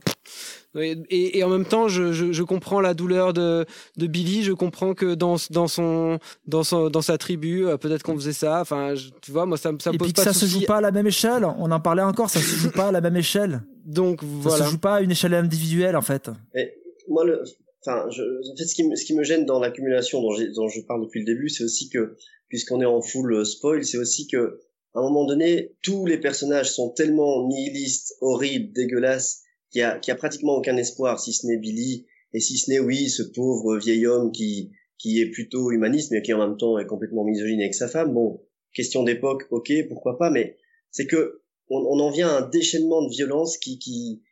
et, et en même temps, je, je, je comprends la douleur de, de Billy. Je comprends que dans, dans son, dans son, dans sa tribu, euh, peut-être qu'on faisait ça. Enfin, je- tu vois, moi ça, me- ça me Et pose puis que pas ça de se joue pas à la même échelle. On en parlait encore, ça se joue pas à la même échelle. Donc Ça voilà. se joue pas à une échelle individuelle en fait. Et moi, le, enfin, je, en fait, ce qui, me- ce qui me gêne dans l'accumulation dont je parle depuis le début, c'est aussi que, puisqu'on est en full euh, spoil, c'est aussi que, à un moment donné, tous les personnages sont tellement nihilistes, horribles, dégueulasses, qu'il y a, qu'il y a pratiquement aucun espoir, si ce n'est Billy, et si ce n'est, oui, ce pauvre vieil homme qui, qui est plutôt humaniste, mais qui en même temps est complètement misogyne avec sa femme. Bon, question d'époque, ok, pourquoi pas, mais c'est que on, on en vient à un déchaînement de violence qui, qui,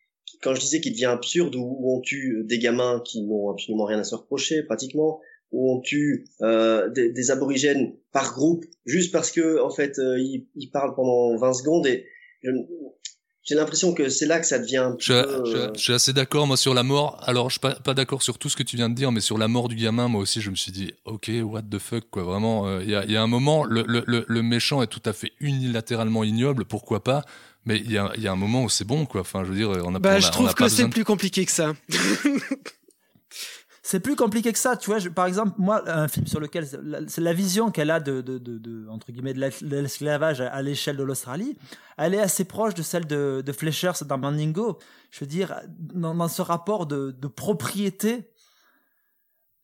quand je disais qu'il devient absurde où, où on tue des gamins qui n'ont absolument rien à se reprocher pratiquement, où on tue euh, des, des aborigènes par groupe juste parce que en fait euh, ils, ils parlent pendant 20 secondes et j'ai l'impression que c'est là que ça devient un petit Je, peu, je- euh, je suis assez d'accord moi sur la mort. Alors je suis pas, pas d'accord sur tout ce que tu viens de dire, mais sur la mort du gamin, moi aussi je me suis dit ok what the fuck quoi. Vraiment, euh, il y, a, il y a un moment le, le, le, le méchant est tout à fait unilatéralement ignoble, pourquoi pas. Mais il y a, il y a un moment où c'est bon quoi. Enfin je veux dire on a Bah, on a- je on a trouve que c'est de- plus compliqué que ça. [laughs] C'est plus compliqué que ça, tu vois. par exemple, moi, un film sur lequel la- la vision qu'elle a de, entre guillemets de la- de l'esclavage à, l'échelle de l'Australie, elle est assez proche de celle de, de dans Mandingo. Je veux dire, dans, ce rapport de, propriété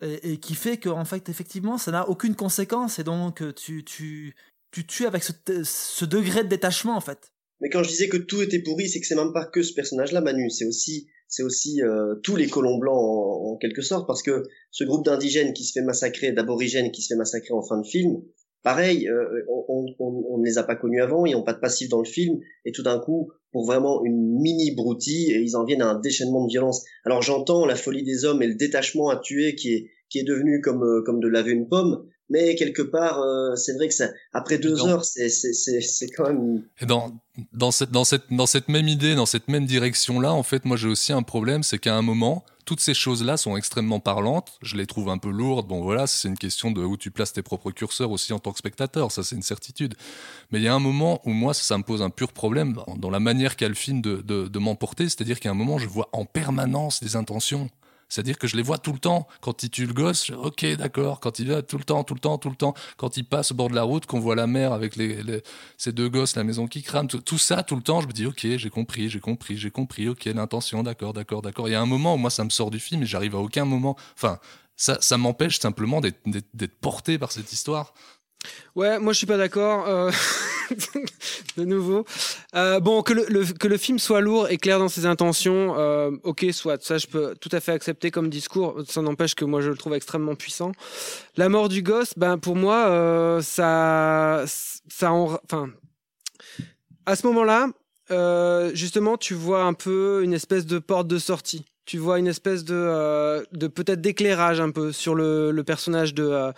et, et qui fait qu'en fait, effectivement, ça n'a aucune conséquence et donc euh, tu tu tu tues avec ce, ce degré de détachement en fait. Mais quand je disais que tout était pourri, c'est que c'est même pas que ce personnage-là, Manu. C'est aussi, c'est aussi euh, tous les colons blancs en, quelque sorte, parce que ce groupe d'indigènes qui se fait massacrer, d'aborigènes qui se fait massacrer en fin de film, pareil, euh, on, on, on ne les a pas connus avant, ils n'ont pas de passif dans le film, et tout d'un coup, pour vraiment une mini broutille, ils en viennent à un déchaînement de violence. Alors j'entends la folie des hommes et le détachement à tuer qui est qui est devenu comme euh, comme de laver une pomme, mais quelque part, euh, c'est vrai que ça, après deux heures, c'est c'est quand même dans, dans, cette, dans, cette, dans cette même idée, dans cette même direction-là, en fait, moi j'ai aussi un problème, c'est qu'à un moment, toutes ces choses-là sont extrêmement parlantes. Je les trouve un peu lourdes. Bon, voilà, c'est une question de où tu places tes propres curseurs aussi en tant que spectateur. Ça, c'est une certitude. Mais il y a un moment où moi, ça, ça me pose un pur problème dans, dans la manière qu'a le film de, de, de m'emporter. C'est-à-dire qu'à un moment, je vois en permanence des intentions. C'est-à-dire que je les vois tout le temps. Quand il tue le gosse, je- ok, d'accord. Quand il va tout le temps, tout le temps, tout le temps. Quand il passe au bord de la route, qu'on voit la mère avec les, les- ces deux gosses, la maison qui crame, tout, ça, tout le temps, je me dis, ok, j'ai compris, j'ai compris, j'ai compris, ok, l'intention, d'accord, d'accord, d'accord. Il y a un moment où moi, ça me sort du film et j'arrive à aucun moment. Enfin, ça, ça m'empêche simplement d'être porté par cette histoire. Ouais, moi je suis pas d'accord. euh, [laughs] de nouveau. Euh, bon, que le, que le film soit lourd et clair dans ses intentions, euh, ok, soit. Ça, je peux tout à fait accepter comme discours. Ça n'empêche que moi je le trouve extrêmement puissant. La mort du gosse, ben pour moi, ça, ça, en- enfin, à ce moment-là, justement, tu vois un peu une espèce de porte de sortie. Tu vois une espèce de, de peut-être d'éclairage un peu sur le, le personnage de,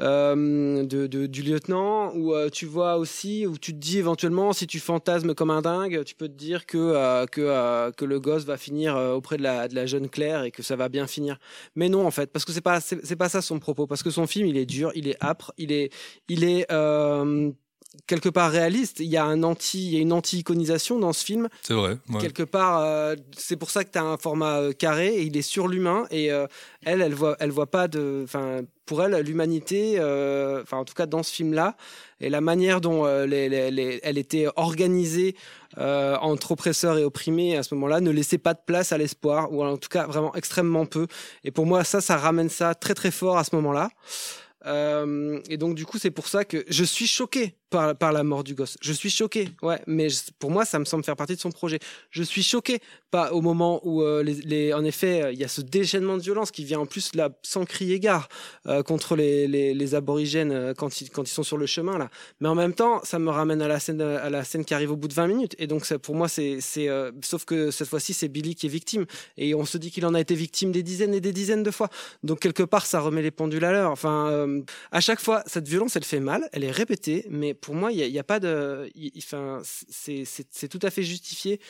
euh, de, de- du lieutenant, où euh, tu vois aussi, où tu te dis éventuellement, si tu fantasmes comme un dingue, tu peux te dire que, euh, que, euh, que le gosse va finir euh, auprès de la, de la jeune Claire et que ça va bien finir. Mais non, en fait, parce que c'est pas, c'est pas ça son propos, parce que son film, il est dur, il est âpre, il est, il est quelque part réaliste. Il y a un anti, il y a une anti-iconisation dans ce film. C'est vrai. ouais. Quelque part, euh, c'est pour ça que tu as un format euh, carré et il est sur l'humain et euh, elle, elle voit, elle voit pas de, enfin, pour elle, l'humanité, euh, enfin, en tout cas dans ce film-là, et la manière dont euh, les- les- les- elle était organisée euh, entre oppresseurs et opprimés à ce moment-là ne laissait pas de place à l'espoir ou en tout cas vraiment extrêmement peu. Et pour moi, ça, ça ramène ça très très fort à ce moment-là. Euh, et donc du coup c'est pour ça que je suis choqué par, par la mort du gosse. Je suis choqué, ouais, mais pour moi ça me semble faire partie de son projet. Je suis choqué pas au moment où euh, les, les- en effet euh, il y a ce déchaînement de violence qui vient en plus là sans crier gare euh, contre les, les, les aborigènes euh, quand ils, quand ils sont sur le chemin là. Mais en même temps ça me ramène à la scène à la scène qui arrive au bout de 20 minutes et donc ça, pour moi c'est c'est sauf que cette fois-ci c'est Billy qui est victime et on se dit qu'il en a été victime des dizaines et des dizaines de fois. Donc quelque part ça remet les pendules à l'heure. Enfin à chaque fois cette violence elle fait mal, elle est répétée, mais pour moi il y a, pas de, enfin c'est tout à fait justifié.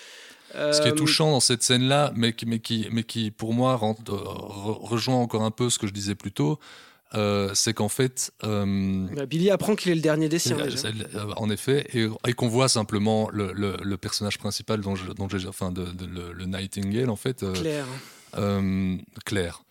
Ce qui est Euh, touchant dans cette scène-là, mais qui, mais qui, mais qui pour moi euh, re- rejoint encore un peu ce que je disais plus tôt, euh, c'est qu'en fait, euh, bah, Billy apprend qu'il est le dernier des siens. Déjà. En effet, et, et qu'on voit simplement le, le- le personnage principal dont je- dont enfin, de, de- le, le Nightingale en fait. Claire. Claire.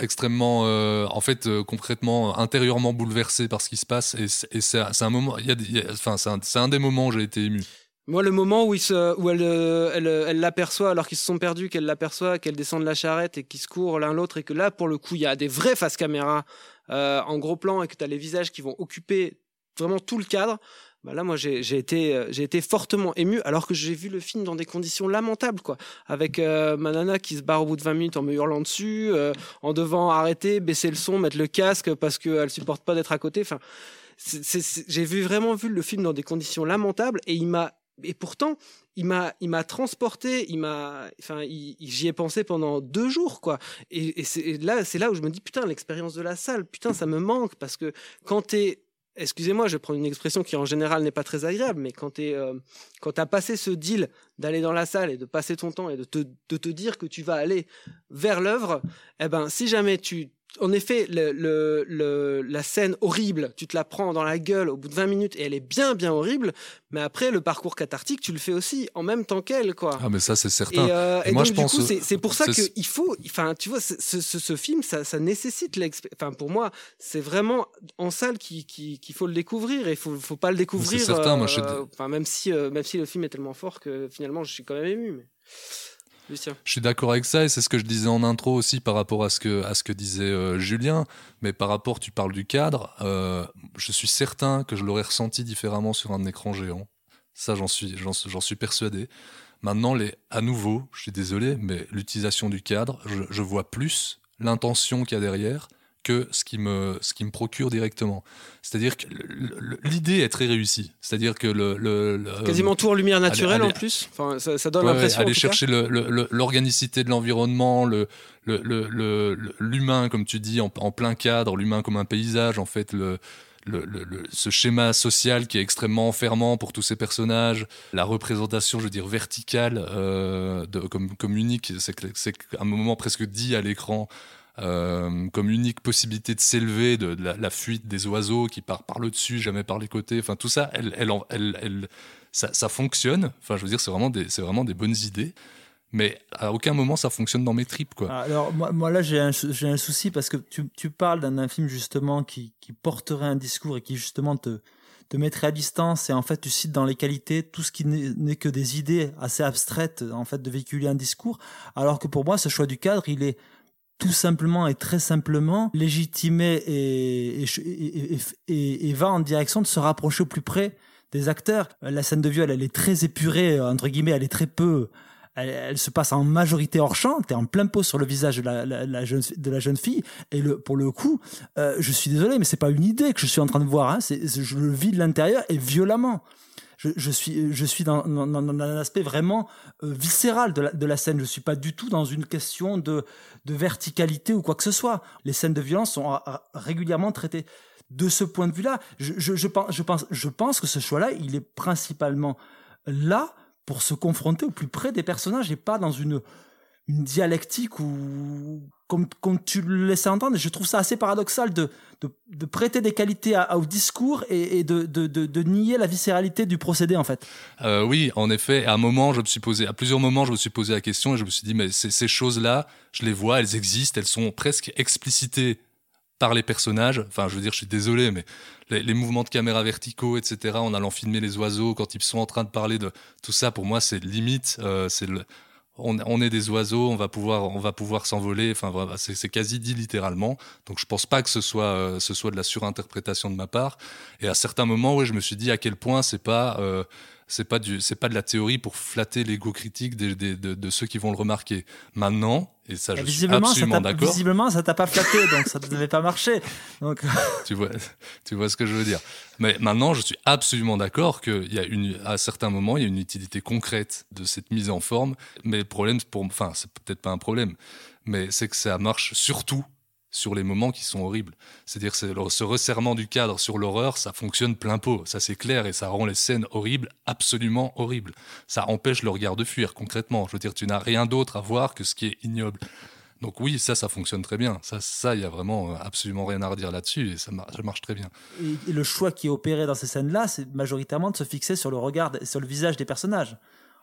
Extrêmement, euh, en fait, euh, concrètement, intérieurement bouleversé par ce qui se passe. Et c'est, un- moment, y a, enfin, c'est un, des moments où j'ai été ému. Moi, le moment où, où elle, euh, elle, l'aperçoit alors qu'ils se sont perdus, qu'elle l'aperçoit, qu'elle descend de la charrette et qu'ils se courent l'un l'autre, et que là, pour le coup, il y a des vraies faces caméra en gros plan et que tu as les visages qui vont occuper vraiment tout le cadre. Bah là, moi, j'ai été, euh, j'ai été fortement ému alors que j'ai vu le film dans des conditions lamentables, quoi. Avec euh, ma nana qui se barre au bout de 20 minutes en me hurlant dessus, euh, en devant arrêter, baisser le son, mettre le casque parce qu'elle supporte pas d'être à côté. Enfin, j'ai vu vraiment vu le film dans des conditions lamentables et il m'a et pourtant, il m'a, il m'a transporté, il m'a, enfin, j'y ai pensé pendant deux jours, quoi. Et, et c'est là, c'est là où je me dis, putain, l'expérience de la salle, putain, ça me manque parce que quand t'es, excusez-moi, je prendre une expression qui en général n'est pas très agréable, mais quand t'es, euh, t'as passé ce deal d'aller dans la salle et de passer ton temps et de te, de te dire que tu vas aller vers l'œuvre, eh ben, si jamais tu, en effet, le, le- le- la scène horrible, tu te la prends dans la gueule au bout de 20 minutes et elle est bien, bien horrible. Mais après, le parcours cathartique, tu le fais aussi en même temps qu'elle, quoi. Ah, mais ça, c'est certain. Et, euh, Et et moi, donc, je du pense- coup, c'est c'est pour ça c'est- qu'il faut, enfin, tu vois, ce, ce- ce- film, ça, ça nécessite l'expé- Enfin, pour moi, c'est vraiment en salle qu'il qu'il- qu'il faut le découvrir et il faut, faut pas le découvrir. certain, moi, je- euh, Enfin, même si, euh, même si le film est tellement fort que finalement, je suis quand même ému. Mais... Je suis d'accord avec ça et c'est ce que je disais en intro aussi par rapport à ce que, disait euh, Julien. Mais par rapport, tu parles du cadre, euh, je suis certain que je l'aurais ressenti différemment sur un écran géant. Ça, j'en suis, persuadé. Maintenant, à nouveau, je suis désolé, mais l'utilisation du cadre, je, je vois plus l'intention qu'il y a derrière que ce qui me, ce qui me procure directement. C'est-à-dire que l'idée est très réussie. C'est-à-dire que le, le- le- Quasiment tout en lumière naturelle en plus. Enfin, ça, ça donne Ouais, l'impression. aller chercher l'organicité de l'environnement, le, l'humain, comme tu dis, en, en plein cadre, l'humain comme un paysage, en fait, le, le, le- le- ce schéma social qui est extrêmement enfermant pour tous ces personnages, la représentation, je veux dire, verticale, euh, de, comme, comme unique, c'est que- c'est un moment presque dit à l'écran. Euh, comme unique possibilité de s'élever, de, la, fuite des oiseaux qui part par le dessus, jamais par les côtés, enfin tout ça, ça, fonctionne. Enfin, je veux dire, c'est vraiment des, c'est vraiment des bonnes idées, mais à aucun moment ça fonctionne dans mes tripes, quoi. Ah, Alors, moi, moi, là, j'ai un, j'ai un souci parce que tu, tu parles d'un film justement qui, qui porterait un discours et qui justement te, te mettrait à distance et en fait tu cites dans les qualités tout ce qui n'est que des idées assez abstraites en fait de véhiculer un discours alors que pour moi ce choix du cadre il est tout simplement et très simplement légitimé et, va en direction de se rapprocher au plus près des acteurs. La scène de viol, elle est très épurée, entre guillemets, elle est très peu. Elle, se passe en majorité hors champ, t'es en plein pot sur le visage de la, jeune, fille. Et pour le coup, euh, je suis désolé, mais c'est pas une idée que je suis en train de voir. Hein, je le vis de l'intérieur et violemment. Je, suis, je suis dans, un aspect vraiment euh, viscéral de la, de la scène. Je suis pas du tout dans une question de, de verticalité ou quoi que ce soit. Les scènes de violence sont euh, régulièrement traitées de ce point de vue-là. Je, je, je pense, je, pense, je pense que ce choix-là, il est principalement là pour se confronter au plus près des personnages et pas dans une, une dialectique ou comme, tu le laissais entendre. Je trouve ça assez paradoxal de, prêter des qualités au discours et, de, nier la viscéralité du procédé en fait. Euh, oui, en effet, à un moment, je me suis posé, à plusieurs moments, je me suis posé la question et je me suis dit, mais ces, choses-là, je les vois, elles existent, elles sont presque explicitées par les personnages. Enfin, je veux dire, je suis désolé, mais les, les mouvements de caméra verticaux, etc., en allant filmer les oiseaux, quand ils sont en train de parler de tout ça, pour moi, c'est limite, euh, c'est le, on, on est des oiseaux, on va pouvoir, on va pouvoir s'envoler. Enfin, c'est c'est quasi dit littéralement. Donc, je pense pas que ce soit, euh, ce soit de la surinterprétation de ma part. Et à certains moments, oui, je me suis dit à quel point c'est pas, euh, c'est pas du, c'est pas de la théorie pour flatter l'ego critique des, des- de, de ceux qui vont le remarquer. Maintenant, et ça, je suis absolument d'accord. visiblement, ça t'a pas flatté, donc ça ne devait pas marcher. Donc, [laughs] tu vois, tu vois ce que je veux dire. Mais maintenant, je suis absolument d'accord qu'il y a une, à certains moments, il y a une utilité concrète de cette mise en forme. Mais le problème, pour, enfin, c'est peut-être pas un problème, mais c'est que ça marche surtout sur les moments qui sont horribles. C'est-à-dire ce resserrement du cadre sur l'horreur, ça fonctionne plein pot, ça c'est clair, et ça rend les scènes horribles absolument horribles. Ça empêche le regard de fuir, concrètement. Je veux dire, tu n'as rien d'autre à voir que ce qui est ignoble. Donc oui, ça, ça fonctionne très bien. Ça, ça, il y a vraiment euh, absolument rien à redire là-dessus, et ça, mar- ça marche très bien. et, le choix qui est opéré dans ces scènes-là, c'est majoritairement de se fixer sur le regard, sur le visage des personnages.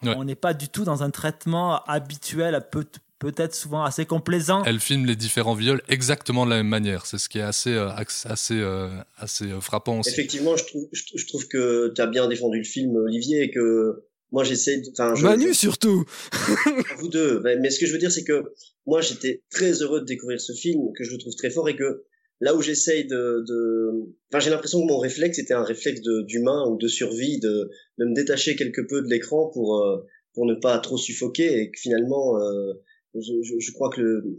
Ouais. On n'est pas du tout dans un traitement habituel, peut- peut-être souvent assez complaisant. Elle filme les différents viols exactement de la même manière. C'est ce qui est assez, euh, assez, euh, assez euh, frappant aussi. Effectivement, je trouve, je, je trouve que tu as bien défendu le film, Olivier, et que moi j'essaie, de- enfin, je- Manu surtout. [laughs] vous deux. Mais, mais ce que je veux dire, c'est que moi, j'étais très heureux de découvrir ce film, que je le trouve très fort, et que là où j'essaye de, de, enfin, j'ai l'impression que mon réflexe était un réflexe d'humain ou de survie, de, de me détacher quelque peu de l'écran pour euh, pour ne pas trop suffoquer, et que finalement, euh, je, je, je crois que le,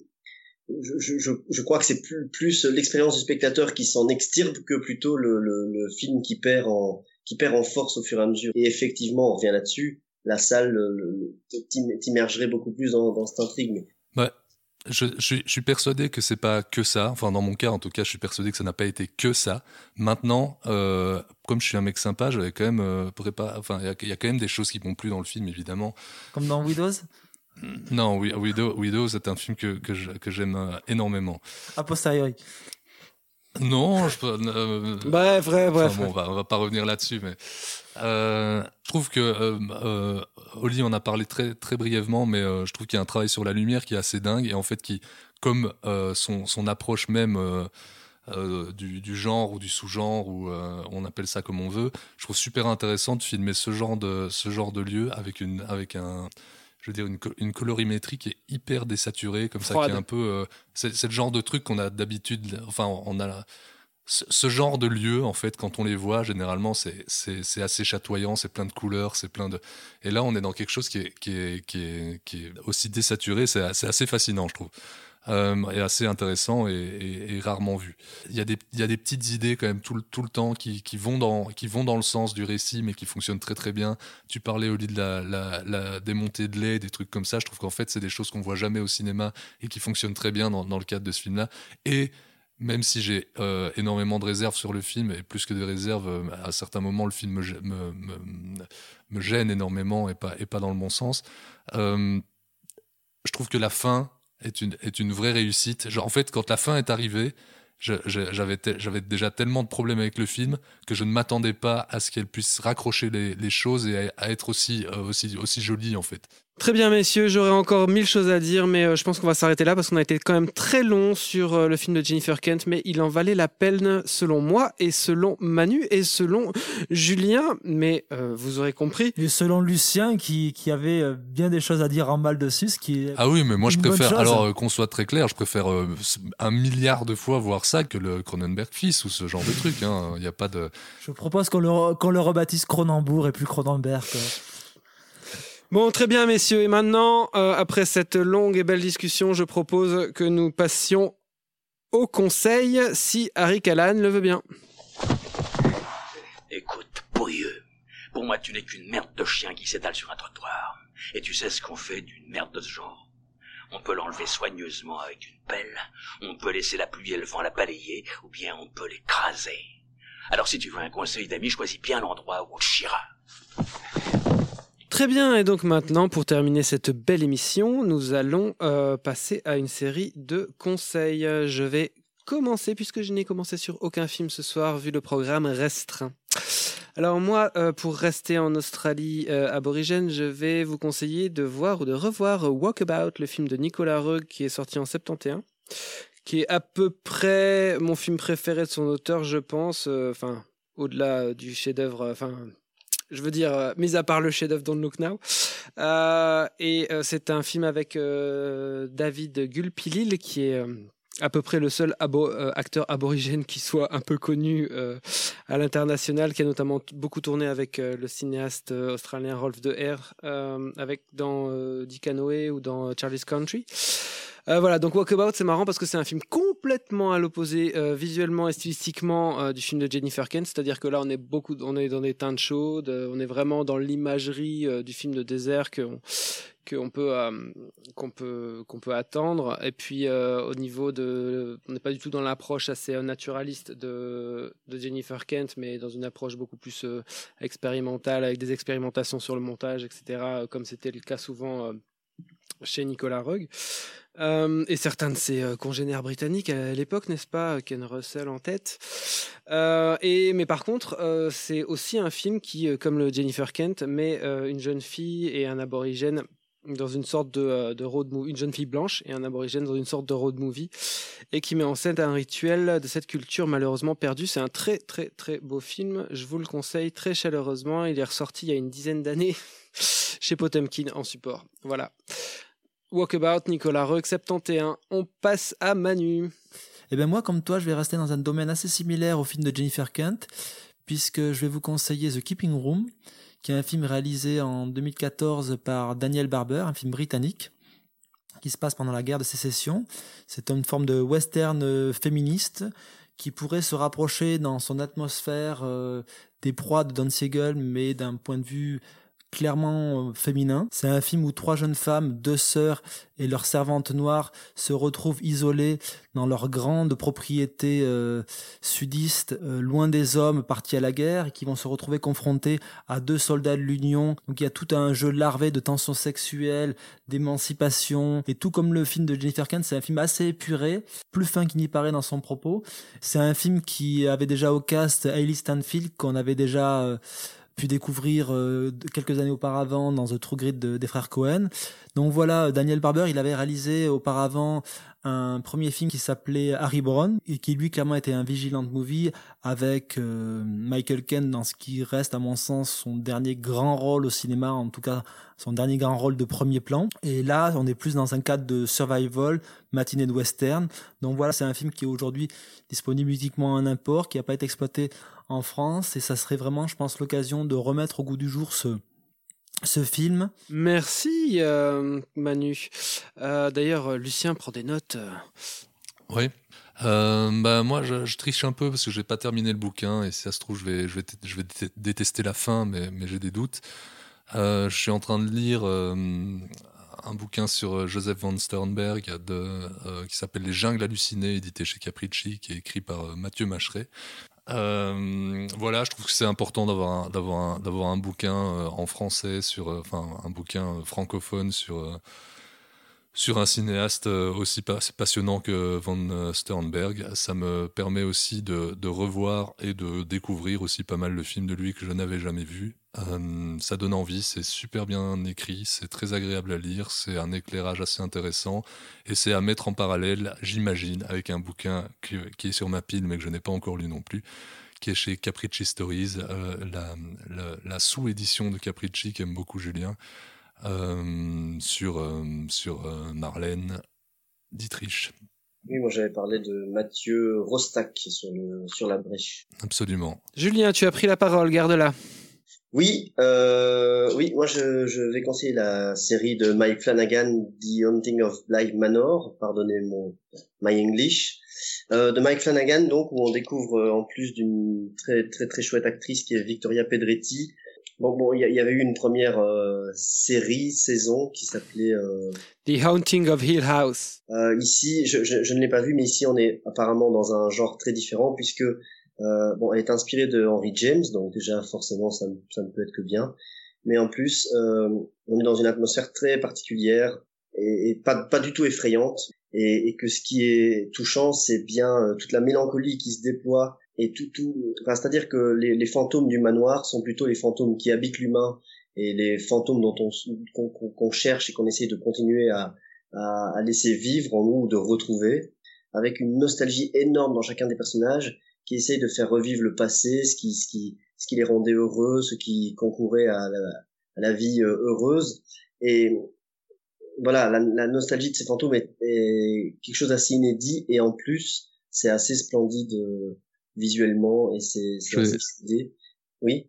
je, je, je, je crois que c'est plus, plus l'expérience du spectateur qui s'en extirpe que plutôt le, le, le film qui perd en qui perd en force au fur et à mesure. Et effectivement, on revient là-dessus, la salle le- le- t'immergerait beaucoup plus dans, dans cette intrigue. Ouais. Je, je, je suis persuadé que c'est pas que ça. Enfin, dans mon cas, en tout cas, je suis persuadé que ça n'a pas été que ça. Maintenant, euh, comme je suis un mec sympa, j'avais quand même euh, préparé. Enfin, il y y, a quand même des choses qui m'ont plu dans le film, évidemment. Comme dans Widows? Non, Wi- Widow, Widow c'est un film que, que j'aime euh, énormément. A posteriori. Non, je peux. euh, Bref, bref, enfin, bref. bon, on va, on va pas revenir là-dessus, mais euh, je trouve que euh, euh, Oli en a parlé très très brièvement, mais euh, je trouve qu'il y a un travail sur la lumière qui est assez dingue et en fait qui, comme euh, son son approche même. euh, euh, du, du genre ou du sous-genre ou euh, on appelle ça comme on veut. Je trouve super intéressant de filmer ce genre de ce genre de lieu avec une avec un je veux dire une, une colorimétrie qui est hyper désaturée comme ça qui est un peu euh, c'est le genre de truc qu'on a d'habitude enfin on a la- ce, ce genre de lieu en fait quand on les voit généralement c'est assez chatoyant c'est plein de couleurs c'est plein de et là on est dans quelque chose qui est qui est qui est, qui est aussi désaturé c'est assez fascinant je trouve euh, et assez intéressant et, rarement vu. Il y, a des, il y a des petites idées quand même tout le, tout le temps qui, qui, vont dans, qui vont dans le sens du récit mais qui fonctionnent très très bien. Tu parlais au lit de la, la, démontée de lait, des trucs comme ça. Je trouve qu'en fait c'est des choses qu'on voit jamais au cinéma et qui fonctionnent très bien dans, le cadre de ce film-là. Et même si j'ai euh, énormément de réserves sur le film, et plus que des réserves, euh, à certains moments, le film me, me, me- gêne énormément et pas, et pas dans le bon sens. Je trouve que la fin est une, est une vraie réussite. Genre, en fait, quand la fin est arrivée, j'avais déjà tellement de problèmes avec le film que je ne m'attendais pas à ce qu'elle puisse raccrocher les, choses et à, à être aussi, euh, aussi, aussi jolie, en fait. Très bien, messieurs, j'aurais encore mille choses à dire, mais euh, je pense qu'on va s'arrêter là parce qu'on a été quand même très long sur euh, le film de Jennifer Kent, mais il en valait la peine selon moi et selon Manu et selon Julien, mais euh, vous aurez compris. Et selon Lucien, qui, qui avait bien des choses à dire en mal dessus, ce qui est Ah oui, mais moi je préfère, alors euh, qu'on soit très clair, je préfère euh, un milliard de fois voir ça que le Cronenberg fils ou ce genre de truc. hein. Il n'y a pas de. Je propose qu'on le, qu'on le rebaptise Cronenbourg et plus Cronenberg. quoi. Bon, très bien, messieurs, et maintenant, euh, après cette longue et belle discussion, je propose que nous passions au conseil, si Harry Callan le veut bien. Écoute, pourrieux, pour moi tu n'es qu'une merde de chien qui s'étale sur un trottoir. Et tu sais ce qu'on fait d'une merde de ce genre On peut l'enlever soigneusement avec une pelle, on peut laisser la pluie et le vent la balayer, ou bien on peut l'écraser. Alors si tu veux un conseil d'ami, choisis bien l'endroit où on te chiera. Très bien, et donc maintenant, pour terminer cette belle émission, nous allons euh, passer à une série de conseils. Je vais commencer, puisque je n'ai commencé sur aucun film ce soir, vu le programme restreint. Alors moi, euh, pour rester en Australie euh, aborigène, je vais vous conseiller de voir ou de revoir Walkabout, le film de Nicolas Roeg qui est sorti en 71 qui est à peu près mon film préféré de son auteur, je pense. Enfin, au-delà du chef-d'œuvre. Enfin, je veux dire, euh, mis à part le chef-d'œuvre Don't Look Now. Euh, et euh, c'est un film avec David Gulpilil, qui est à peu près le seul acteur aborigène qui soit un peu connu à l'international, qui a notamment beaucoup tourné avec le cinéaste australien Rolf De Heer, avec dans Dick Canoë ou dans Charlie's Country. Euh, voilà, donc Walkabout, c'est marrant parce que c'est un film complètement à l'opposé euh, visuellement et stylistiquement euh, du film de Jennifer Kent, c'est-à-dire que là on est beaucoup, on est dans des teintes chaudes, on est vraiment dans l'imagerie du film de désert que on, qu'on peut qu'on peut qu'on peut attendre. Et puis au niveau de on n'est pas du tout dans l'approche assez naturaliste de de Jennifer Kent mais dans une approche beaucoup plus expérimentale avec des expérimentations sur le montage etc comme c'était le cas souvent chez Nicolas Roeg euh, et certains de ses euh, congénères britanniques à l'époque, n'est-ce pas, Ken Russell en tête. Euh, et mais par contre, euh, c'est aussi un film qui, euh, comme le Jennifer Kent, met euh, une jeune fille et un aborigène dans une sorte de, euh, de road movie, une jeune fille blanche et un aborigène dans une sorte de road movie, et qui met en scène un rituel de cette culture malheureusement perdue. C'est un très très très beau film. Je vous le conseille très chaleureusement. Il est ressorti il y a une dizaine d'années [laughs] chez Potemkin en support. Voilà. Walkabout, Nicolas Roeg, 71. On passe à Manu. Eh bien moi, comme toi, je vais rester dans un domaine assez similaire au film de Jennifer Kent, puisque je vais vous conseiller The Keeping Room, qui est un film réalisé en 2014 par Daniel Barber, un film britannique qui se passe pendant la guerre de sécession. C'est une forme de western euh, féministe qui pourrait se rapprocher dans son atmosphère euh, des proies de Don Siegel, mais d'un point de vue clairement euh, féminin. C'est un film où trois jeunes femmes, deux sœurs et leur servante noire se retrouvent isolées dans leur grande propriété euh, sudiste, euh, loin des hommes partis à la guerre, et qui vont se retrouver confrontées à deux soldats de l'Union. Donc il y a tout un jeu larvé de tensions sexuelles, d'émancipation, et tout comme le film de Jennifer Kent, c'est un film assez épuré, plus fin qu'il n'y paraît dans son propos. C'est un film qui avait déjà au cast Hailey Stanfield, qu'on avait déjà pu découvrir euh, quelques années auparavant dans The True Grit des frères Cohen. Donc voilà, Daniel Barber, il avait réalisé auparavant un premier film qui s'appelait Harry Brown et qui lui clairement était un vigilant movie avec euh, Michael Ken dans ce qui reste à mon sens son dernier grand rôle au cinéma, en tout cas son dernier grand rôle de premier plan. Et là, on est plus dans un cadre de survival, matinée de western. Donc voilà, c'est un film qui est aujourd'hui disponible uniquement en import, qui n'a pas été exploité en France et ça serait vraiment, je pense, l'occasion de remettre au goût du jour ce, ce film. Merci euh, Manu. Euh, D'ailleurs, Lucien prend des notes. Oui. Euh, bah moi, je, je, triche un peu parce que j'ai pas terminé le bouquin et si ça se trouve, je vais, je vais, je vais détester la fin, mais, mais j'ai des doutes. Euh, je suis en train de lire euh, un bouquin sur Joseph von Sternberg de, qui s'appelle Les Jungles hallucinées, édité chez Capricci, qui est écrit par Mathieu Macheret. Euh, voilà, je trouve que c'est important d'avoir un, d'avoir d'avoir un bouquin euh, en français sur, euh, enfin un bouquin francophone sur sur un cinéaste aussi passionnant que Van Sternberg. Ça me permet aussi de, revoir et de découvrir aussi pas mal de films de lui que je n'avais jamais vus. Euh, ça donne envie, c'est super bien écrit, c'est très agréable à lire, c'est un éclairage assez intéressant et c'est à mettre en parallèle, j'imagine, avec un bouquin qui, est sur ma pile mais que je n'ai pas encore lu non plus, qui est chez Capricci Stories, euh, la, la, sous-édition de Capricci qu'aime beaucoup Julien, euh, sur, euh, sur euh, Marlène Dietrich. Oui, moi j'avais parlé de Mathieu Rostac sur, le, sur la brèche. Absolument. Julien, tu as pris la parole, garde-la. Oui, euh, oui, moi je, je vais conseiller la série de Mike Flanagan, The Haunting of Bly Manor, pardonnez mon my English, euh, de Mike Flanagan, donc où on découvre euh, en plus d'une très très très chouette actrice qui est Victoria Pedretti. Bon, bon, il y, y, avait eu une première euh, série saison qui s'appelait euh, The Haunting of Hill House. Euh, ici, je, je, je ne l'ai pas vu, mais ici on est apparemment dans un genre très différent puisque euh, bon, elle est inspirée de Henry James, donc déjà forcément ça, ça ne peut être que bien. Mais en plus, euh, on est dans une atmosphère très particulière et, et pas, pas du tout effrayante. Et, et, que ce qui est touchant, c'est bien euh, toute la mélancolie qui se déploie et tout, tout. Enfin, c'est-à-dire que les, les, fantômes du manoir sont plutôt les fantômes qui habitent l'humain et les fantômes dont on qu'on qu cherche et qu'on essaie de continuer à, à, à laisser vivre en nous, de retrouver, avec une nostalgie énorme dans chacun des personnages qui essaye de faire revivre le passé, ce qui, ce qui, ce qui les rendait heureux, ce qui concourait à la, à la vie euh, heureuse. Et voilà, la, la, nostalgie de ces fantômes est, est quelque chose d'assez inédit et en plus, c'est assez splendide euh, visuellement et c'est stylé. Oui.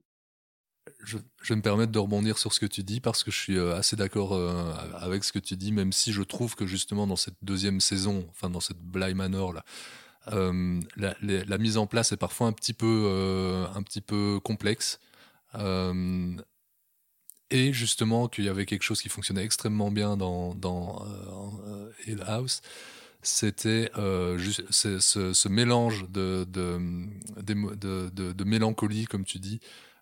Je, je, vais me permettre de rebondir sur ce que tu dis parce que je suis euh, assez d'accord avec ce que tu dis, même si je trouve que justement dans cette deuxième saison, enfin dans cette Bly Manor là, euh, la, la, la, mise en place est parfois un petit peu, euh, un petit peu complexe. Euh, et justement qu'il y avait quelque chose qui fonctionnait extrêmement bien dans, dans euh, Hill House, c'était euh, ce, ce, mélange de, de, de, mélancolie, comme tu dis,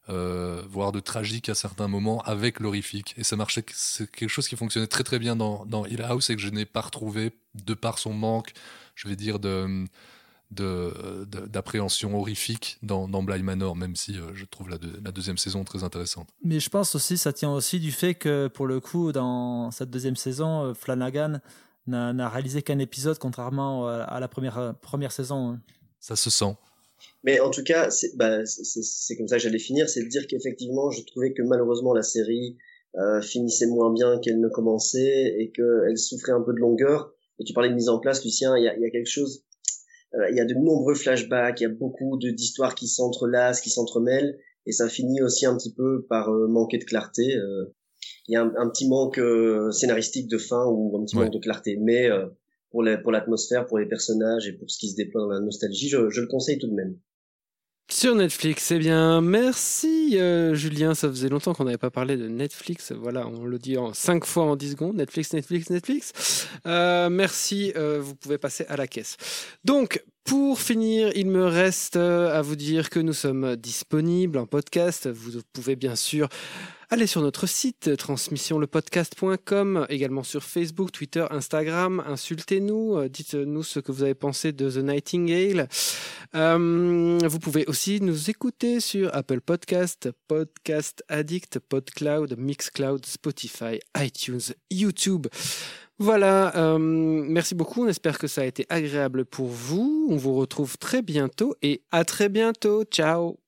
euh, voire de tragique à certains moments, avec l'horrifique. Et ça marchait, c'est quelque chose qui fonctionnait très très bien dans, dans Hill House et que je n'ai pas retrouvé de par son manque, je vais dire, de d'appréhension horrifique dans, dans Bly Manor, même si euh, je trouve la, de, la, deuxième saison très intéressante. Mais je pense aussi, ça tient aussi du fait que, pour le coup, dans cette deuxième saison, Flanagan n'a réalisé qu'un épisode, contrairement à la première, euh, première saison. Hein. Ça se sent. Mais en tout cas, c'est bah, comme ça que j'allais finir, c'est de dire qu'effectivement, je trouvais que malheureusement la série euh, finissait moins bien qu'elle ne commençait et qu'elle souffrait un peu de longueur. Et tu parlais de mise en place, Lucien, il y a, y a quelque chose euh, il y a de nombreux flashbacks, il y a beaucoup d'histoires qui s'entrelacent, qui s'entremêlent, et ça finit aussi un petit peu par euh, manquer de clarté. Euh. Il y a un, un petit manque scénaristique de fin ou un petit ouais. manque de clarté, mais pour la- pour l'atmosphère, pour les personnages et pour ce qui se déploie dans la nostalgie. Je, je le conseille tout de même. Sur Netflix, eh bien, merci euh, Julien, ça faisait longtemps qu'on n'avait pas parlé de Netflix, voilà, on le dit en cinq fois en 10 secondes, Netflix, Netflix, Netflix. Euh, merci, euh, vous pouvez passer à la caisse. Donc, pour finir, il me reste euh, à vous dire que nous sommes disponibles en podcast, vous pouvez bien sûr aller sur notre site transmissionlepodcast.com, également sur Facebook, Twitter, Instagram, insultez-nous, euh, dites-nous ce que vous avez pensé de The Nightingale. Euh, vous pouvez aussi nous écouter sur Apple Podcast, Podcast Addict, PodCloud, Mixcloud, Spotify, iTunes, YouTube. Voilà, euh, merci beaucoup. On espère que ça a été agréable pour vous. On vous retrouve très bientôt et à très bientôt. Ciao